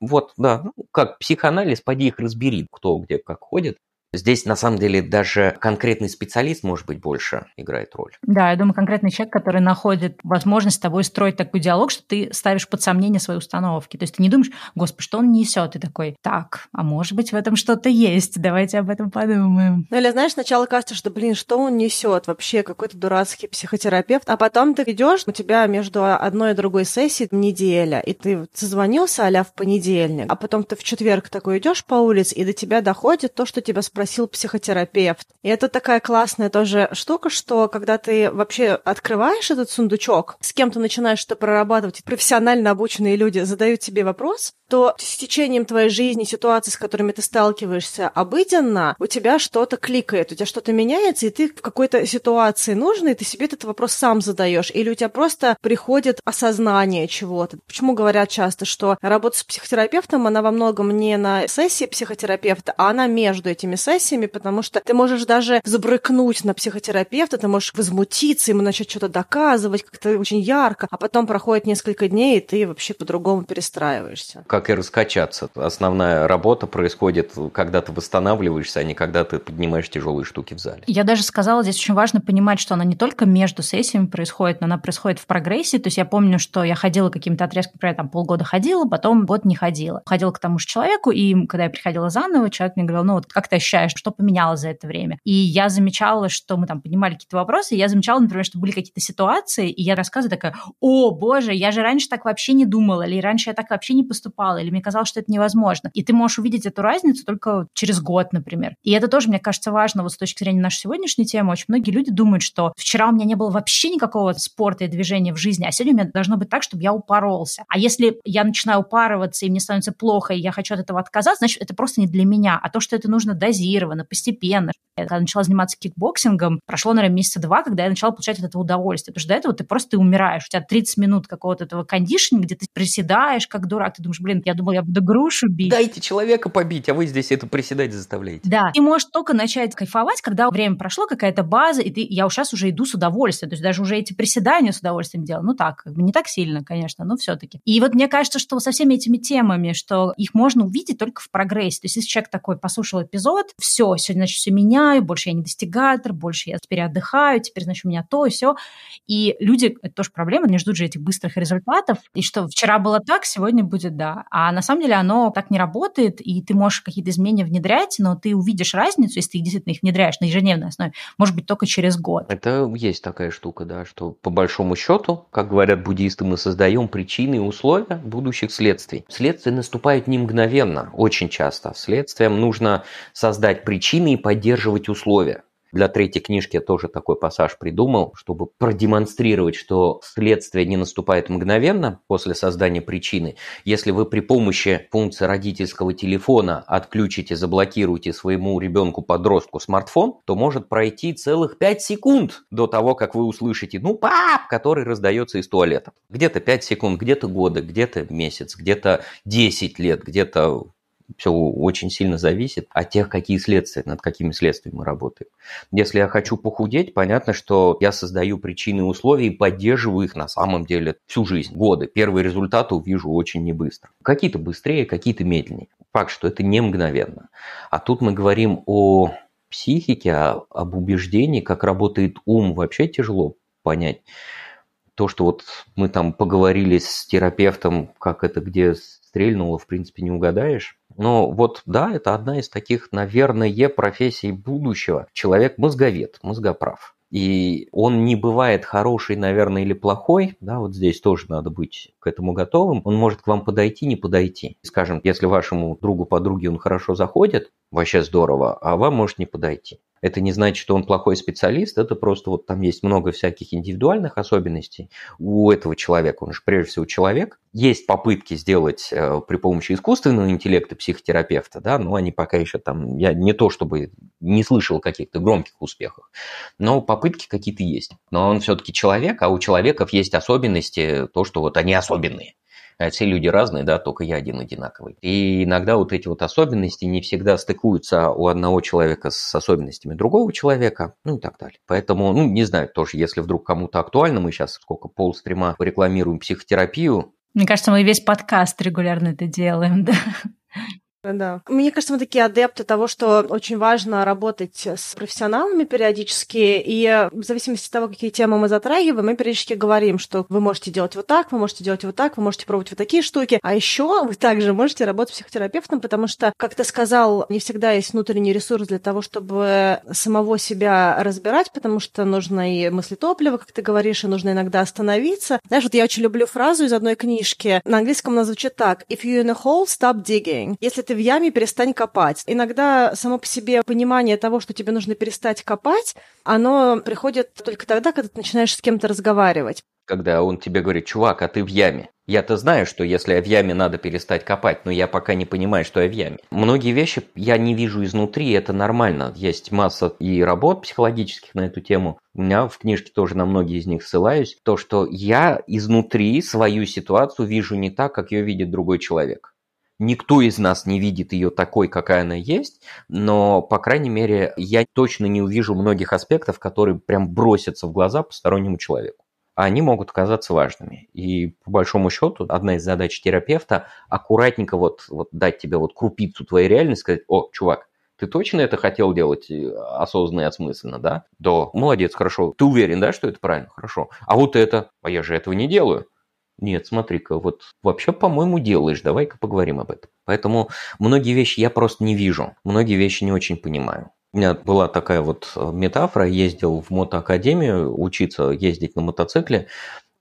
Вот, да, ну, как психоанализ, поди их разбери, кто где как ходит. Здесь, на самом деле, даже конкретный специалист, может быть, больше играет роль. Да, я думаю, конкретный человек, который находит возможность с тобой строить такой диалог, что ты ставишь под сомнение свои установки. То есть ты не думаешь, господи, что он несет? Ты такой, так, а может быть, в этом что-то есть, давайте об этом подумаем. Ну или, знаешь, сначала кажется, что, блин, что он несет? Вообще какой-то дурацкий психотерапевт. А потом ты идешь, у тебя между одной и другой сессией неделя, и ты созвонился а в понедельник, а потом ты в четверг такой идешь по улице, и до тебя доходит то, что тебя спросили спросил психотерапевт. И это такая классная тоже штука, что когда ты вообще открываешь этот сундучок, с кем то начинаешь что прорабатывать, профессионально обученные люди задают тебе вопрос, то с течением твоей жизни, ситуаций, с которыми ты сталкиваешься обыденно, у тебя что-то кликает, у тебя что-то меняется, и ты в какой-то ситуации нужный, ты себе этот вопрос сам задаешь, или у тебя просто приходит осознание чего-то. Почему говорят часто, что работа с психотерапевтом, она во многом не на сессии психотерапевта, а она между этими сессиями, сессиями, потому что ты можешь даже забрыкнуть на психотерапевта, ты можешь возмутиться, ему начать что-то доказывать как-то очень ярко, а потом проходит несколько дней, и ты вообще по-другому перестраиваешься. Как и раскачаться. Основная работа происходит, когда ты восстанавливаешься, а не когда ты поднимаешь тяжелые штуки в зале. Я даже сказала, здесь очень важно понимать, что она не только между сессиями происходит, но она происходит в прогрессе. То есть я помню, что я ходила каким-то отрезком, например, там полгода ходила, потом год не ходила. Ходила к тому же человеку, и когда я приходила заново, человек мне говорил, ну вот как ты ощущаешь ощущаешь, что поменялось за это время. И я замечала, что мы там поднимали какие-то вопросы, и я замечала, например, что были какие-то ситуации, и я рассказываю такая, о, боже, я же раньше так вообще не думала, или раньше я так вообще не поступала, или мне казалось, что это невозможно. И ты можешь увидеть эту разницу только через год, например. И это тоже, мне кажется, важно вот с точки зрения нашей сегодняшней темы. Очень многие люди думают, что вчера у меня не было вообще никакого спорта и движения в жизни, а сегодня у меня должно быть так, чтобы я упоролся. А если я начинаю упарываться, и мне становится плохо, и я хочу от этого отказаться, значит, это просто не для меня. А то, что это нужно дозировать, дозированно, постепенно. Я когда начала заниматься кикбоксингом, прошло, наверное, месяца два, когда я начала получать от этого удовольствие. Потому что до этого ты просто ты умираешь. У тебя 30 минут какого-то этого conditioning а, где ты приседаешь, как дурак. Ты думаешь, блин, я думала, я буду грушу бить. Дайте человека побить, а вы здесь это приседать заставляете. Да. Ты можешь только начать кайфовать, когда время прошло, какая-то база, и ты, я сейчас уже иду с удовольствием. То есть даже уже эти приседания с удовольствием делаю. Ну так, как бы не так сильно, конечно, но все-таки. И вот мне кажется, что со всеми этими темами, что их можно увидеть только в прогрессе. То есть если человек такой послушал эпизод, все, сегодня, значит, все меняю, больше я не достигатор, больше я теперь отдыхаю, теперь, значит, у меня то и все. И люди, это тоже проблема, они ждут же этих быстрых результатов, и что вчера было так, сегодня будет да. А на самом деле оно так не работает, и ты можешь какие-то изменения внедрять, но ты увидишь разницу, если ты действительно их внедряешь на ежедневной основе, может быть, только через год. Это есть такая штука, да, что по большому счету, как говорят буддисты, мы создаем причины и условия будущих следствий. Следствия наступают не мгновенно, очень часто. Следствиям нужно создать причины и поддерживать условия. Для третьей книжки я тоже такой пассаж придумал, чтобы продемонстрировать, что следствие не наступает мгновенно после создания причины. Если вы при помощи функции родительского телефона отключите, заблокируете своему ребенку-подростку смартфон, то может пройти целых 5 секунд до того, как вы услышите «ну, пап!», который раздается из туалета. Где-то 5 секунд, где-то годы, где-то месяц, где-то 10 лет, где-то все очень сильно зависит от тех, какие следствия, над какими следствиями мы работаем. Если я хочу похудеть, понятно, что я создаю причины и условия и поддерживаю их на самом деле всю жизнь, годы. Первые результаты увижу очень небыстро. Какие-то быстрее, какие-то медленнее. Факт, что это не мгновенно. А тут мы говорим о психике, об убеждении, как работает ум, вообще тяжело понять. То, что вот мы там поговорили с терапевтом, как это где стрельнуло, в принципе, не угадаешь. Но вот да, это одна из таких, наверное, профессий будущего. Человек-мозговед, мозгоправ. И он не бывает хороший, наверное, или плохой, да, вот здесь тоже надо быть к этому готовым. Он может к вам подойти, не подойти. Скажем, если вашему другу, подруге он хорошо заходит, вообще здорово, а вам может не подойти. Это не значит, что он плохой специалист, это просто вот там есть много всяких индивидуальных особенностей у этого человека. Он же прежде всего человек. Есть попытки сделать э, при помощи искусственного интеллекта психотерапевта, да, но они пока еще там, я не то чтобы не слышал каких-то громких успехов, но попытки какие-то есть. Но он все-таки человек, а у человеков есть особенности, то, что вот они особенные. Э, все люди разные, да, только я один одинаковый. И иногда вот эти вот особенности не всегда стыкуются у одного человека с особенностями другого человека, ну и так далее. Поэтому, ну, не знаю, тоже, если вдруг кому-то актуально, мы сейчас сколько полстрима рекламируем психотерапию, мне кажется, мы весь подкаст регулярно это делаем, да. Да. Мне кажется, мы такие адепты того, что очень важно работать с профессионалами периодически, и в зависимости от того, какие темы мы затрагиваем, мы периодически говорим, что вы можете делать вот так, вы можете делать вот так, вы можете пробовать вот такие штуки, а еще вы также можете работать психотерапевтом, потому что, как ты сказал, не всегда есть внутренний ресурс для того, чтобы самого себя разбирать, потому что нужно и мысли топлива, как ты говоришь, и нужно иногда остановиться. Знаешь, вот я очень люблю фразу из одной книжки. На английском она звучит так. If you're in a hole, stop digging. Если ты в яме, перестань копать. Иногда само по себе понимание того, что тебе нужно перестать копать, оно приходит только тогда, когда ты начинаешь с кем-то разговаривать. Когда он тебе говорит, чувак, а ты в яме. Я-то знаю, что если я в яме, надо перестать копать, но я пока не понимаю, что я в яме. Многие вещи я не вижу изнутри, это нормально. Есть масса и работ психологических на эту тему. У меня в книжке тоже на многие из них ссылаюсь. То, что я изнутри свою ситуацию вижу не так, как ее видит другой человек. Никто из нас не видит ее такой, какая она есть, но, по крайней мере, я точно не увижу многих аспектов, которые прям бросятся в глаза постороннему человеку. А они могут оказаться важными. И по большому счету, одна из задач терапевта аккуратненько вот, вот дать тебе вот крупицу твоей реальности, сказать, о, чувак, ты точно это хотел делать э, осознанно и осмысленно, да? Да, молодец, хорошо. Ты уверен, да, что это правильно? Хорошо. А вот это? А я же этого не делаю. Нет, смотри-ка, вот вообще, по-моему, делаешь, давай-ка поговорим об этом. Поэтому многие вещи я просто не вижу, многие вещи не очень понимаю. У меня была такая вот э, метафора, ездил в мотоакадемию учиться ездить на мотоцикле,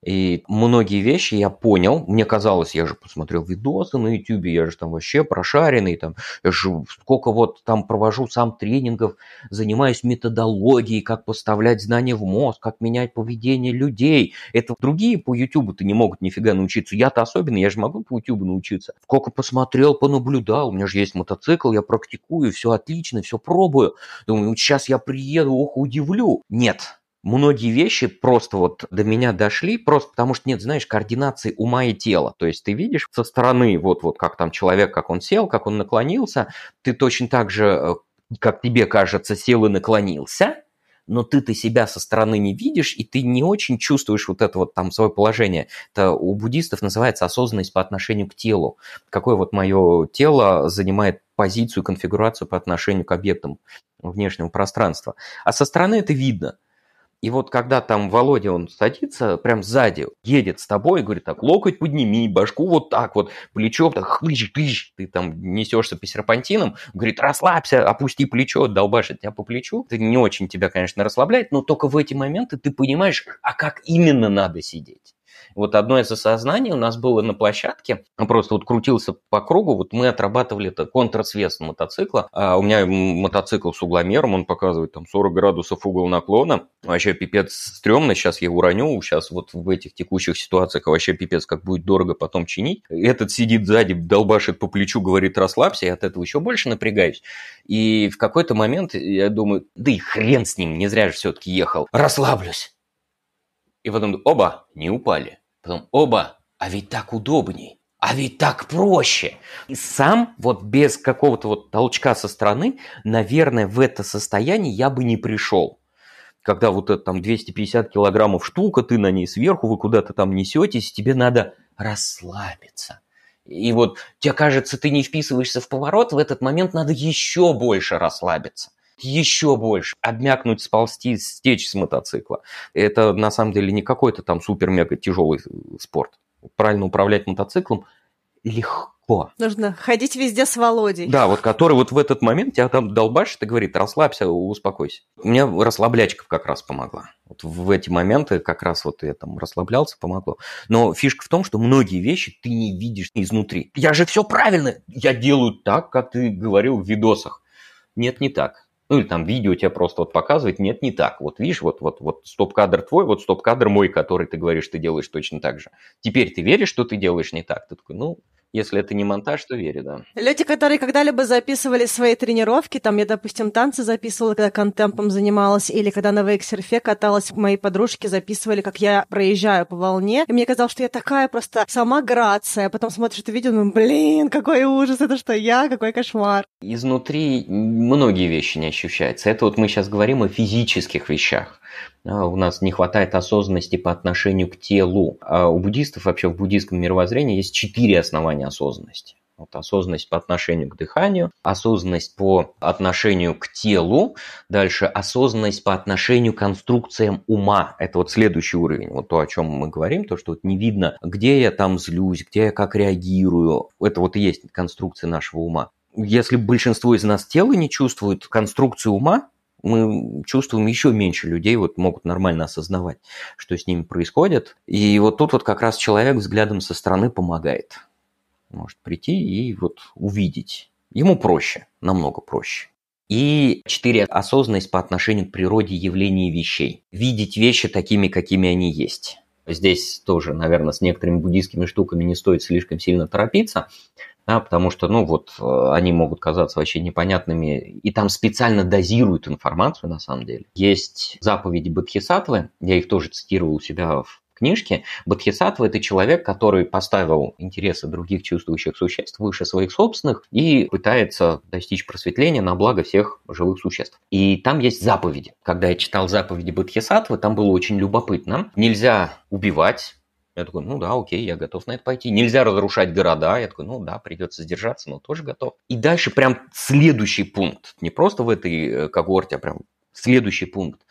И многие вещи я понял. Мне казалось, я же посмотрел видосы на YouTube, я же там вообще прошаренный, там, я же сколько вот там провожу сам тренингов, занимаюсь методологией, как поставлять знания в мозг, как менять поведение людей. Это другие по YouTube-то не могут нифига научиться. Я-то особенно, я же могу по YouTube научиться. Сколько посмотрел, понаблюдал, у меня же есть мотоцикл, я практикую, все отлично, все пробую. Думаю, сейчас я приеду, ох, удивлю. Нет, многие вещи просто вот до меня дошли, просто потому что нет, знаешь, координации ума и тела. То есть ты видишь со стороны, вот, вот как там человек, как он сел, как он наклонился, ты точно так же, э, как тебе кажется, сел и наклонился, но ты-то себя со стороны не видишь, и ты не очень чувствуешь вот это вот там свое положение. Это у буддистов называется осознанность по отношению к телу. Какое вот мое тело занимает позицию, конфигурацию по отношению к объектам внешнего пространства. А со стороны это видно. И вот когда там Володя, он садится прям сзади, едет с тобой и говорит так, локоть подними, башку вот так вот, плечо, так, хыщ, хыщ, ты там несешься по серпантинам, говорит, расслабься, опусти плечо, долбашит тебя по плечу. Это не очень тебя, конечно, расслабляет, но только в эти моменты ты понимаешь, а как именно надо сидеть. Вот одно из осознаний у нас было на площадке, просто вот крутился по кругу, вот мы отрабатывали это контрсвес мотоцикла, а у меня мотоцикл с угломером, он показывает там 40 градусов угол наклона, вообще пипец стрёмно, сейчас я уроню, сейчас вот в этих текущих ситуациях вообще пипец, как будет дорого потом чинить. Этот сидит сзади, долбашит по плечу, говорит, расслабься, я от этого еще больше напрягаюсь. И в какой-то момент я думаю, да и хрен с ним, не зря же все-таки ехал, расслаблюсь. И потом, оба, не упали. Потом, оба, а ведь так удобней. А ведь так проще. И сам, вот без какого-то вот толчка со стороны, наверное, в это состояние я бы не пришел. Когда вот это там 250 килограммов штука, ты на ней сверху, вы куда-то там несетесь, тебе надо расслабиться. И вот тебе кажется, ты не вписываешься в поворот, в этот момент надо еще больше расслабиться еще больше, обмякнуть, сползти, стечь с мотоцикла. Это на самом деле не какой-то там супер-мега тяжелый спорт. Правильно управлять мотоциклом легко. Нужно ходить везде с Володей. Да, вот который вот в этот момент тебя там долбашит и говорит, расслабься, успокойся. Мне расслаблячка как раз помогла. Вот в эти моменты как раз вот я там расслаблялся, помогло. Но фишка в том, что многие вещи ты не видишь изнутри. Я же все правильно, я делаю так, как ты говорил в видосах. Нет, не так ну или там видео тебе просто вот показывает, нет, не так. Вот видишь, вот, вот, вот стоп-кадр твой, вот стоп-кадр мой, который ты говоришь, ты делаешь точно так же. Теперь ты веришь, что ты делаешь не так? Ты такой, ну, если это не монтаж, то верю, да. Люди, которые когда-либо записывали свои тренировки, там я, допустим, танцы записывала, когда контемпом занималась, или когда на вейксерфе каталась, мои подружки записывали, как я проезжаю по волне, и мне казалось, что я такая просто сама грация, потом смотришь это видео, ну, блин, какой ужас, это что я, какой кошмар. Изнутри многие вещи не ощущаются. Это вот мы сейчас говорим о физических вещах. А, у нас не хватает осознанности по отношению к телу. А у буддистов вообще в буддийском мировоззрении есть четыре основания осознанности. Вот осознанность по отношению к дыханию, осознанность по отношению к телу, дальше осознанность по отношению к конструкциям ума. Это вот следующий уровень, вот то, о чем мы говорим, то, что вот не видно, где я там злюсь, где я как реагирую. Это вот и есть конструкция нашего ума. Если большинство из нас тела не чувствует конструкцию ума, мы чувствуем еще меньше людей вот могут нормально осознавать, что с ними происходит. И вот тут вот как раз человек взглядом со стороны помогает. Может прийти и вот увидеть. Ему проще, намного проще. И четыре. Осознанность по отношению к природе явлений вещей. Видеть вещи такими, какими они есть. Здесь тоже, наверное, с некоторыми буддийскими штуками не стоит слишком сильно торопиться, да, потому что, ну, вот э, они могут казаться вообще непонятными, и там специально дозируют информацию, на самом деле. Есть заповеди Бодхисаттвы, я их тоже цитировал у себя в книжке. Бодхисаттва – это человек, который поставил интересы других чувствующих существ выше своих собственных и пытается достичь просветления на благо всех живых существ. И там есть заповеди. Когда я читал заповеди Бодхисаттвы, там было очень любопытно. Нельзя убивать, я такой, ну да, окей, я готов на это пойти. Нельзя разрушать города. Я такой, ну да, придется сдержаться, но тоже готов. И дальше прям следующий пункт. Не просто в этой э, когорте, а прям следующий пункт.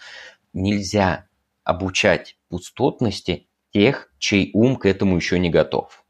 Нельзя обучать пустотности тех, чей ум к этому еще не готов.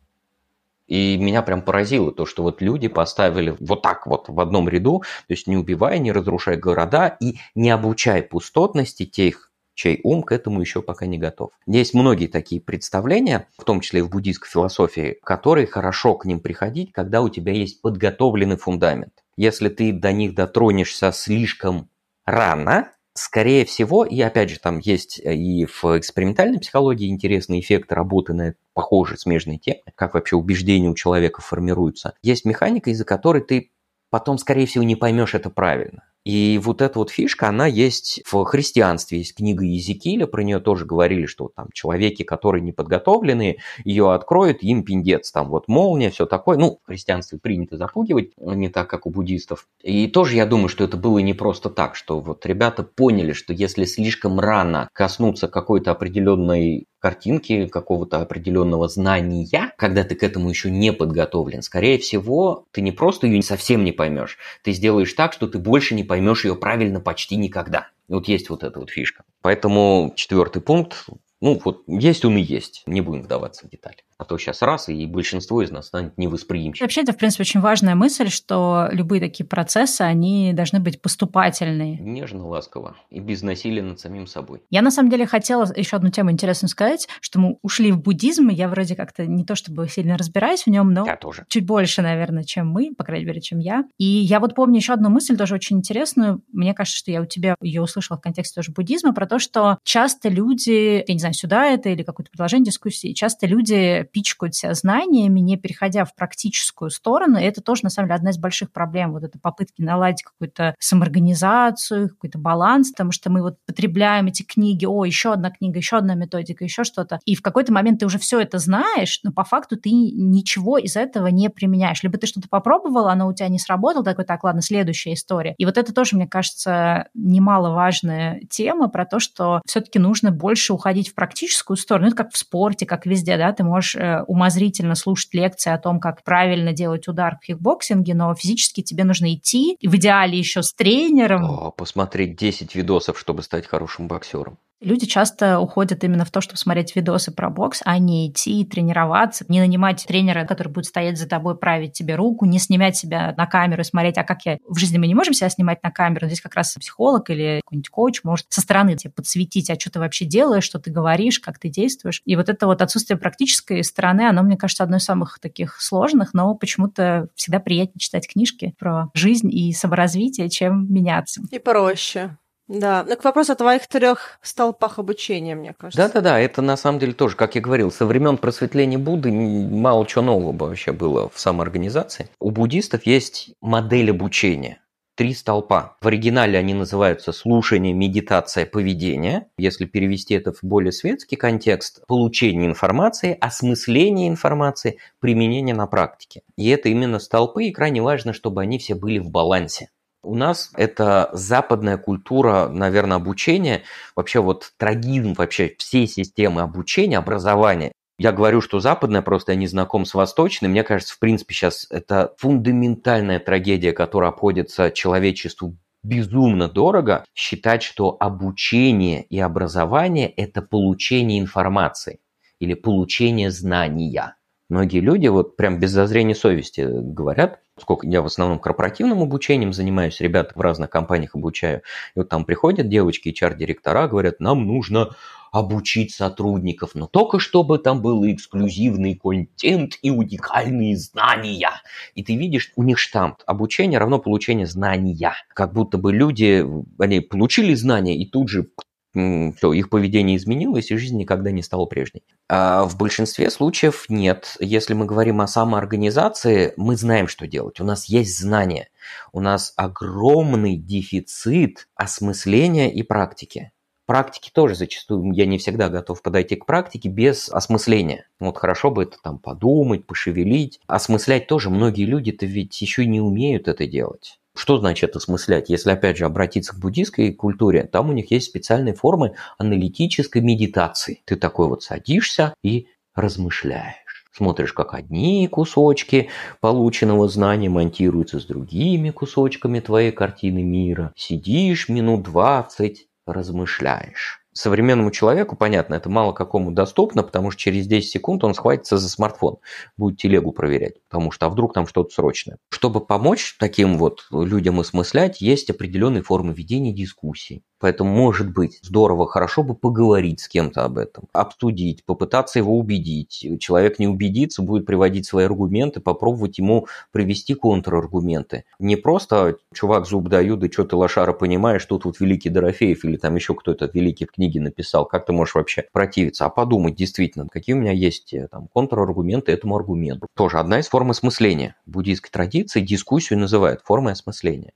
И меня прям поразило то, что вот люди поставили вот так вот в одном ряду, то есть не убивая, не разрушая города и не обучая пустотности тех, чей ум к этому еще пока не готов. Есть многие такие представления, в том числе и в буддийской философии, которые хорошо к ним приходить, когда у тебя есть подготовленный фундамент. Если ты до них дотронешься слишком рано, скорее всего, и опять же там есть и в экспериментальной психологии интересный эффект работы на похожие смежные темы, как вообще убеждения у человека формируются. Есть механика, из-за которой ты потом, скорее всего, не поймешь это правильно. И вот эта вот фишка, она есть в христианстве. Есть книга Езекииля, про нее тоже говорили, что там человеки, которые не подготовлены, ее откроют, им пиндец. Там вот молния, все такое. Ну, в христианстве принято запугивать, не так, как у буддистов. И тоже я думаю, что это было не просто так, что вот ребята поняли, что если слишком рано коснуться какой-то определенной картинки, какого-то определенного знания, когда ты к этому еще не подготовлен, скорее всего, ты не просто ее совсем не поймешь, ты сделаешь так, что ты больше не поймешь ее правильно почти никогда. Вот есть вот эта вот фишка. Поэтому четвертый пункт, ну вот есть он и есть, не будем вдаваться в детали. А то сейчас раз, и большинство из нас станет невосприимчивым. Вообще, это, в принципе, очень важная мысль, что любые такие процессы, они должны быть поступательные. Нежно, ласково и без насилия над самим собой. Я, на самом деле, хотела еще одну тему интересную сказать, что мы ушли в буддизм, и я вроде как-то не то чтобы сильно разбираюсь в нем, но я тоже. чуть больше, наверное, чем мы, по крайней мере, чем я. И я вот помню еще одну мысль, тоже очень интересную. Мне кажется, что я у тебя ее услышала в контексте тоже буддизма, про то, что часто люди, я не знаю, сюда это или какое-то предложение дискуссии, часто люди пичкают себя знаниями, не переходя в практическую сторону. И это тоже, на самом деле, одна из больших проблем. Вот это попытки наладить какую-то самоорганизацию, какой-то баланс, потому что мы вот потребляем эти книги, о, еще одна книга, еще одна методика, еще что-то. И в какой-то момент ты уже все это знаешь, но по факту ты ничего из этого не применяешь. Либо ты что-то попробовал, оно у тебя не сработало, такой, так, ладно, следующая история. И вот это тоже, мне кажется, немаловажная тема про то, что все-таки нужно больше уходить в практическую сторону. Это как в спорте, как везде, да, ты можешь Э, умозрительно слушать лекции о том, как правильно делать удар в кикбоксинге, но физически тебе нужно идти, и в идеале еще с тренером. О, посмотреть 10 видосов, чтобы стать хорошим боксером. Люди часто уходят именно в то, чтобы смотреть видосы про бокс, а не идти тренироваться, не нанимать тренера, который будет стоять за тобой, править тебе руку, не снимать себя на камеру и смотреть, а как я... В жизни мы не можем себя снимать на камеру, здесь как раз психолог или какой-нибудь коуч может со стороны тебе подсветить, а что ты вообще делаешь, что ты говоришь, как ты действуешь. И вот это вот отсутствие практической стороны, оно, мне кажется, одно из самых таких сложных, но почему-то всегда приятнее читать книжки про жизнь и саморазвитие, чем меняться. И проще. Да, ну к вопросу о твоих трех столпах обучения, мне кажется. Да-да-да, это на самом деле тоже, как я говорил, со времен просветления Будды мало чего нового вообще было в самоорганизации. У буддистов есть модель обучения. Три столпа. В оригинале они называются слушание, медитация, поведение. Если перевести это в более светский контекст, получение информации, осмысление информации, применение на практике. И это именно столпы, и крайне важно, чтобы они все были в балансе. У нас это западная культура, наверное, обучения, вообще вот трагизм вообще всей системы обучения, образования. Я говорю, что западная, просто я не знаком с восточной. Мне кажется, в принципе, сейчас это фундаментальная трагедия, которая обходится человечеству безумно дорого, считать, что обучение и образование – это получение информации или получение знания. Многие люди вот прям без зазрения совести говорят, сколько я в основном корпоративным обучением занимаюсь, ребят в разных компаниях обучаю, и вот там приходят девочки, HR-директора, говорят, нам нужно обучить сотрудников, но только чтобы там был эксклюзивный контент и уникальные знания. И ты видишь, у них штамп. Обучение равно получение знания. Как будто бы люди, они получили знания и тут же все, их поведение изменилось, и жизнь никогда не стала прежней. А в большинстве случаев нет. Если мы говорим о самоорганизации, мы знаем, что делать. У нас есть знания. У нас огромный дефицит осмысления и практики. Практики тоже зачастую, я не всегда готов подойти к практике без осмысления. Вот хорошо бы это там подумать, пошевелить. Осмыслять тоже многие люди-то ведь еще не умеют это делать. Что значит осмыслять? Если, опять же, обратиться к буддийской культуре, там у них есть специальные формы аналитической медитации. Ты такой вот садишься и размышляешь. Смотришь, как одни кусочки полученного знания монтируются с другими кусочками твоей картины мира. Сидишь минут двадцать, размышляешь. Современному человеку, понятно, это мало какому доступно, потому что через 10 секунд он схватится за смартфон, будет телегу проверять, потому что а вдруг там что-то срочное. Чтобы помочь таким вот людям осмыслять, есть определенные формы ведения дискуссий. Поэтому, может быть, здорово, хорошо бы поговорить с кем-то об этом, обсудить, попытаться его убедить. Человек не убедится, будет приводить свои аргументы, попробовать ему привести контраргументы. Не просто чувак зуб даю, да что ты лошара понимаешь, тут вот великий Дорофеев или там еще кто-то великий в книге написал, как ты можешь вообще противиться, а подумать действительно, какие у меня есть э, там контраргументы этому аргументу. Тоже одна из форм осмысления. В буддийской традиции дискуссию называют формой осмысления.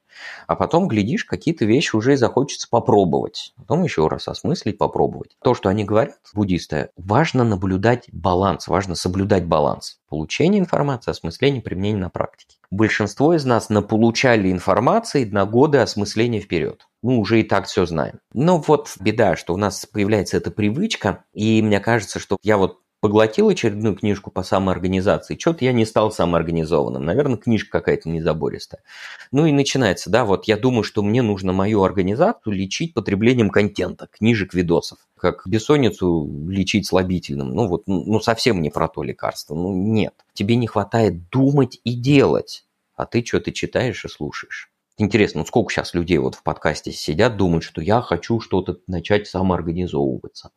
А потом, глядишь, какие-то вещи уже и захочется попробовать. Потом еще раз осмыслить, попробовать. То, что они говорят, буддисты, важно наблюдать баланс, важно соблюдать баланс. Получение информации, осмысление, применение на практике. Большинство из нас наполучали информации на годы осмысления вперед. Мы уже и так все знаем. Но вот беда, что у нас появляется эта привычка, и мне кажется, что я вот поглотил очередную книжку по самоорганизации, что-то я не стал самоорганизованным. Наверное, книжка какая-то незабористая. Ну и начинается, да, вот я думаю, что мне нужно мою организацию лечить потреблением контента, книжек, видосов. Как бессонницу лечить слабительным. Ну вот, ну совсем не про то лекарство. Ну нет. Тебе не хватает думать и делать. А ты что, ты читаешь и слушаешь. Интересно, ну сколько сейчас людей вот в подкасте сидят, думают, что я хочу что-то начать самоорганизовываться.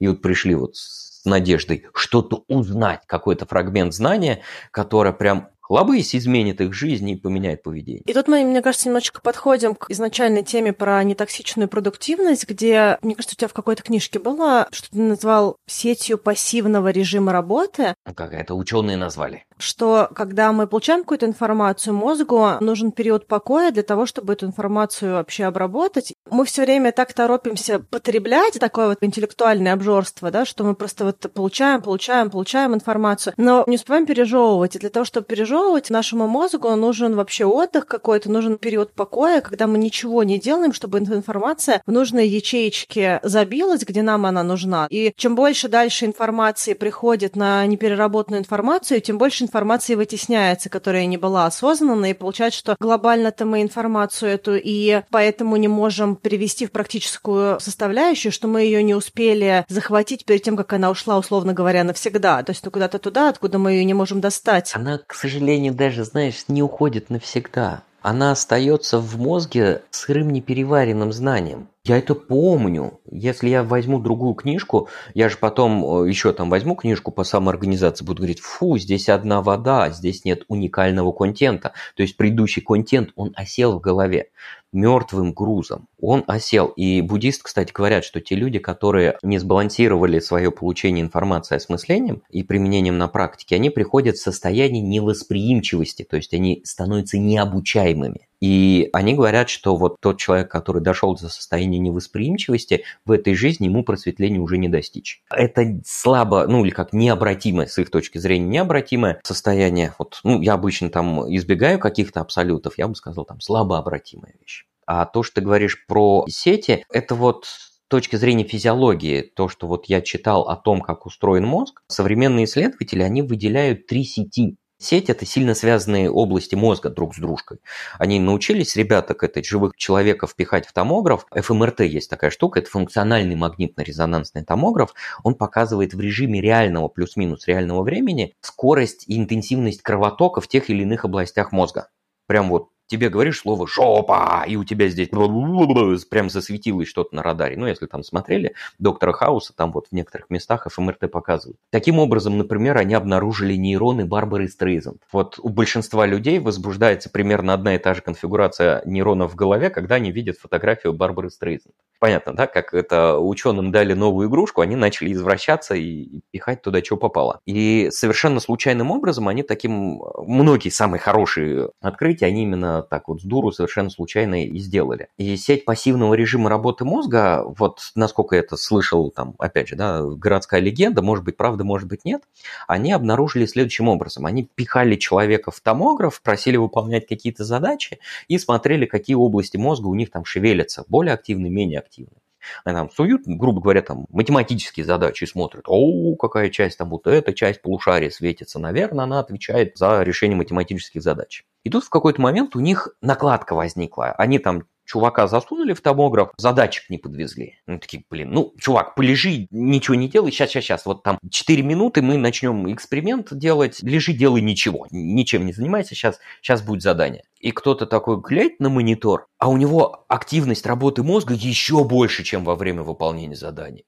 И вот пришли вот с надеждой что-то узнать, какой-то фрагмент знания, которое прям Лобысь изменит их жизнь и поменяет поведение. И тут мы, мне кажется, немножечко подходим к изначальной теме про нетоксичную продуктивность, где, мне кажется, у тебя в какой-то книжке было, что ты назвал сетью пассивного режима работы. Как это ученые назвали. Что когда мы получаем какую-то информацию, мозгу нужен период покоя для того, чтобы эту информацию вообще обработать. Мы все время так торопимся потреблять такое вот интеллектуальное обжорство, да, что мы просто вот получаем, получаем, получаем информацию, но не успеваем пережевывать. И для того, чтобы пережевывать. Нашему мозгу нужен вообще отдых какой-то, нужен период покоя, когда мы ничего не делаем, чтобы информация в нужные ячеечки забилась, где нам она нужна. И чем больше дальше информации приходит на непереработанную информацию, тем больше информации вытесняется, которая не была осознанна, и получается, что глобально-то мы информацию эту и поэтому не можем перевести в практическую составляющую, что мы ее не успели захватить перед тем, как она ушла, условно говоря, навсегда. То есть ну, куда-то туда, откуда мы ее не можем достать. Она, к сожалению, даже, знаешь, не уходит навсегда. Она остается в мозге сырым непереваренным знанием. Я это помню. Если я возьму другую книжку, я же потом э, еще там возьму книжку по самоорганизации, буду говорить, фу, здесь одна вода, здесь нет уникального контента. То есть предыдущий контент, он осел в голове мертвым грузом. Он осел. И буддисты, кстати, говорят, что те люди, которые не сбалансировали свое получение информации осмыслением и применением на практике, они приходят в состояние невосприимчивости, то есть они становятся необучаемыми. И они говорят, что вот тот человек, который дошел до состояния невосприимчивости, в этой жизни ему просветления уже не достичь. Это слабо, ну или как необратимое, с их точки зрения, необратимое состояние. Вот, ну, я обычно там избегаю каких-то абсолютов, я бы сказал, там слабообратимая вещь. А то, что ты говоришь про сети, это вот с точки зрения физиологии, то, что вот я читал о том, как устроен мозг, современные исследователи, они выделяют три сети Сеть – это сильно связанные области мозга друг с дружкой. Они научились, ребята, к этой живых человеков впихать в томограф. ФМРТ есть такая штука, это функциональный магнитно-резонансный томограф. Он показывает в режиме реального плюс-минус реального времени скорость и интенсивность кровотока в тех или иных областях мозга. Прям вот тебе говоришь слово «жопа», и у тебя здесь прям засветилось что-то на радаре. Ну, если там смотрели доктора Хауса, там вот в некоторых местах ФМРТ показывают. Таким образом, например, они обнаружили нейроны Барбары Стрейзенд. Вот у большинства людей возбуждается примерно одна и та же конфигурация нейронов в голове, когда они видят фотографию Барбары Стрейзенд. Понятно, да, как это ученым дали новую игрушку, они начали извращаться и пихать туда, что попало. И совершенно случайным образом они таким, многие самые хорошие открытия, они именно так вот с дуру совершенно случайно и сделали. И сеть пассивного режима работы мозга, вот насколько я это слышал, там, опять же, да, городская легенда, может быть, правда, может быть, нет, они обнаружили следующим образом. Они пихали человека в томограф, просили выполнять какие-то задачи и смотрели, какие области мозга у них там шевелятся, более активны, менее активны. Они там суют, грубо говоря, там математические задачи смотрят, о, какая часть там вот эта часть полушария светится, наверное, она отвечает за решение математических задач. И тут в какой-то момент у них накладка возникла. Они там чувака засунули в томограф, задатчик не подвезли. Ну, такие, блин, ну, чувак, полежи, ничего не делай, сейчас, сейчас, сейчас, вот там 4 минуты мы начнем эксперимент делать, лежи, делай ничего, ничем не занимайся, сейчас, сейчас будет задание. И кто-то такой глядит на монитор, а у него активность работы мозга еще больше, чем во время выполнения заданий.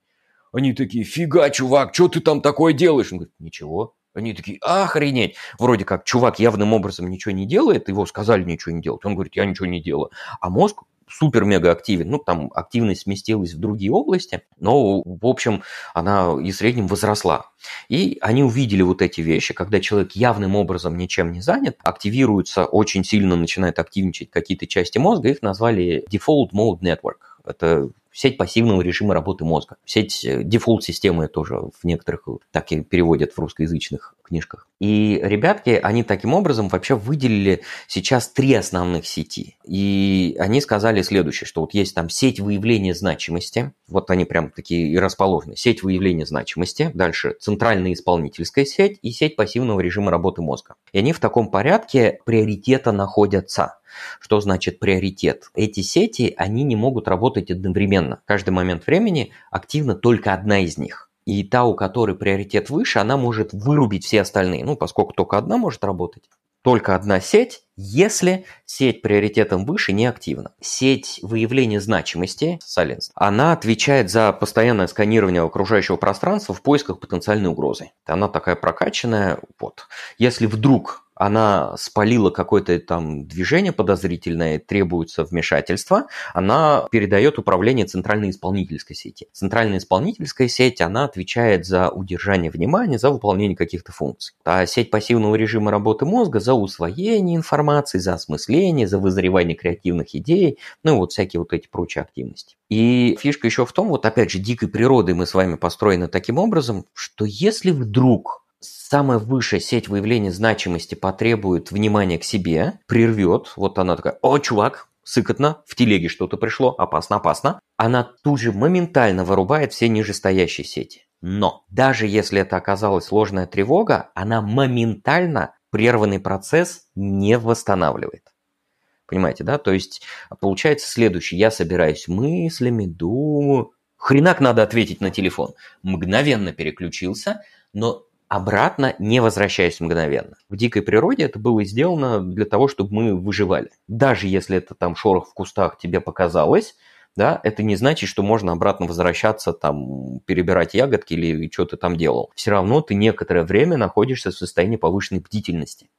Они такие, фига, чувак, что ты там такое делаешь? Он говорит, ничего. Они такие, охренеть. Вроде как чувак явным образом ничего не делает, его сказали ничего не делать. Он говорит, я ничего не делаю. А мозг супер-мега активен. Ну, там активность сместилась в другие области, но, в общем, она и в среднем возросла. И они увидели вот эти вещи, когда человек явным образом ничем не занят, активируется, очень сильно начинает активничать какие-то части мозга, их назвали Default Mode Network. Это сеть пассивного режима работы мозга. Сеть э, дефолт-системы тоже в некоторых так и переводят в русскоязычных книжках. И ребятки, они таким образом вообще выделили сейчас три основных сети. И они сказали следующее, что вот есть там сеть выявления значимости, вот они прям такие и расположены. Сеть выявления значимости, дальше центральная исполнительская сеть и сеть пассивного режима работы мозга. И они в таком порядке приоритета находятся. Что значит приоритет? Эти сети, они не могут работать одновременно. В каждый момент времени активна только одна из них. И та, у которой приоритет выше, она может вырубить все остальные. Ну, поскольку только одна может работать. Только одна сеть, если сеть приоритетом выше не активна. Сеть выявления значимости, Silence, она отвечает за постоянное сканирование окружающего пространства в поисках потенциальной угрозы. Она такая прокачанная. Вот. Если вдруг она спалила какое-то там движение подозрительное, требуется вмешательство, она передает управление центральной исполнительской сети. Центральная исполнительская сеть, она отвечает за удержание внимания, за выполнение каких-то функций. А сеть пассивного режима работы мозга за усвоение информации, за осмысление, за вызревание креативных идей, ну и вот всякие вот эти прочие активности. И фишка еще в том, вот опять же, дикой природы мы с вами построены таким образом, что если вдруг самая высшая сеть выявления значимости потребует внимания к себе, прервет, вот она такая, о, чувак, сыкотно, в телеге что-то пришло, опасно, опасно, она тут же моментально вырубает все нижестоящие сети. Но даже если это оказалась ложная тревога, она моментально прерванный процесс не восстанавливает. Понимаете, да? То есть получается следующее. Я собираюсь мыслями, думаю. Хренак надо ответить на телефон. Мгновенно переключился, но обратно не возвращаясь мгновенно. В дикой природе это было сделано для того, чтобы мы выживали. Даже если это там шорох в кустах тебе показалось, да, это не значит, что можно обратно возвращаться, там, перебирать ягодки или что ты там делал. Все равно ты некоторое время находишься в состоянии повышенной бдительности.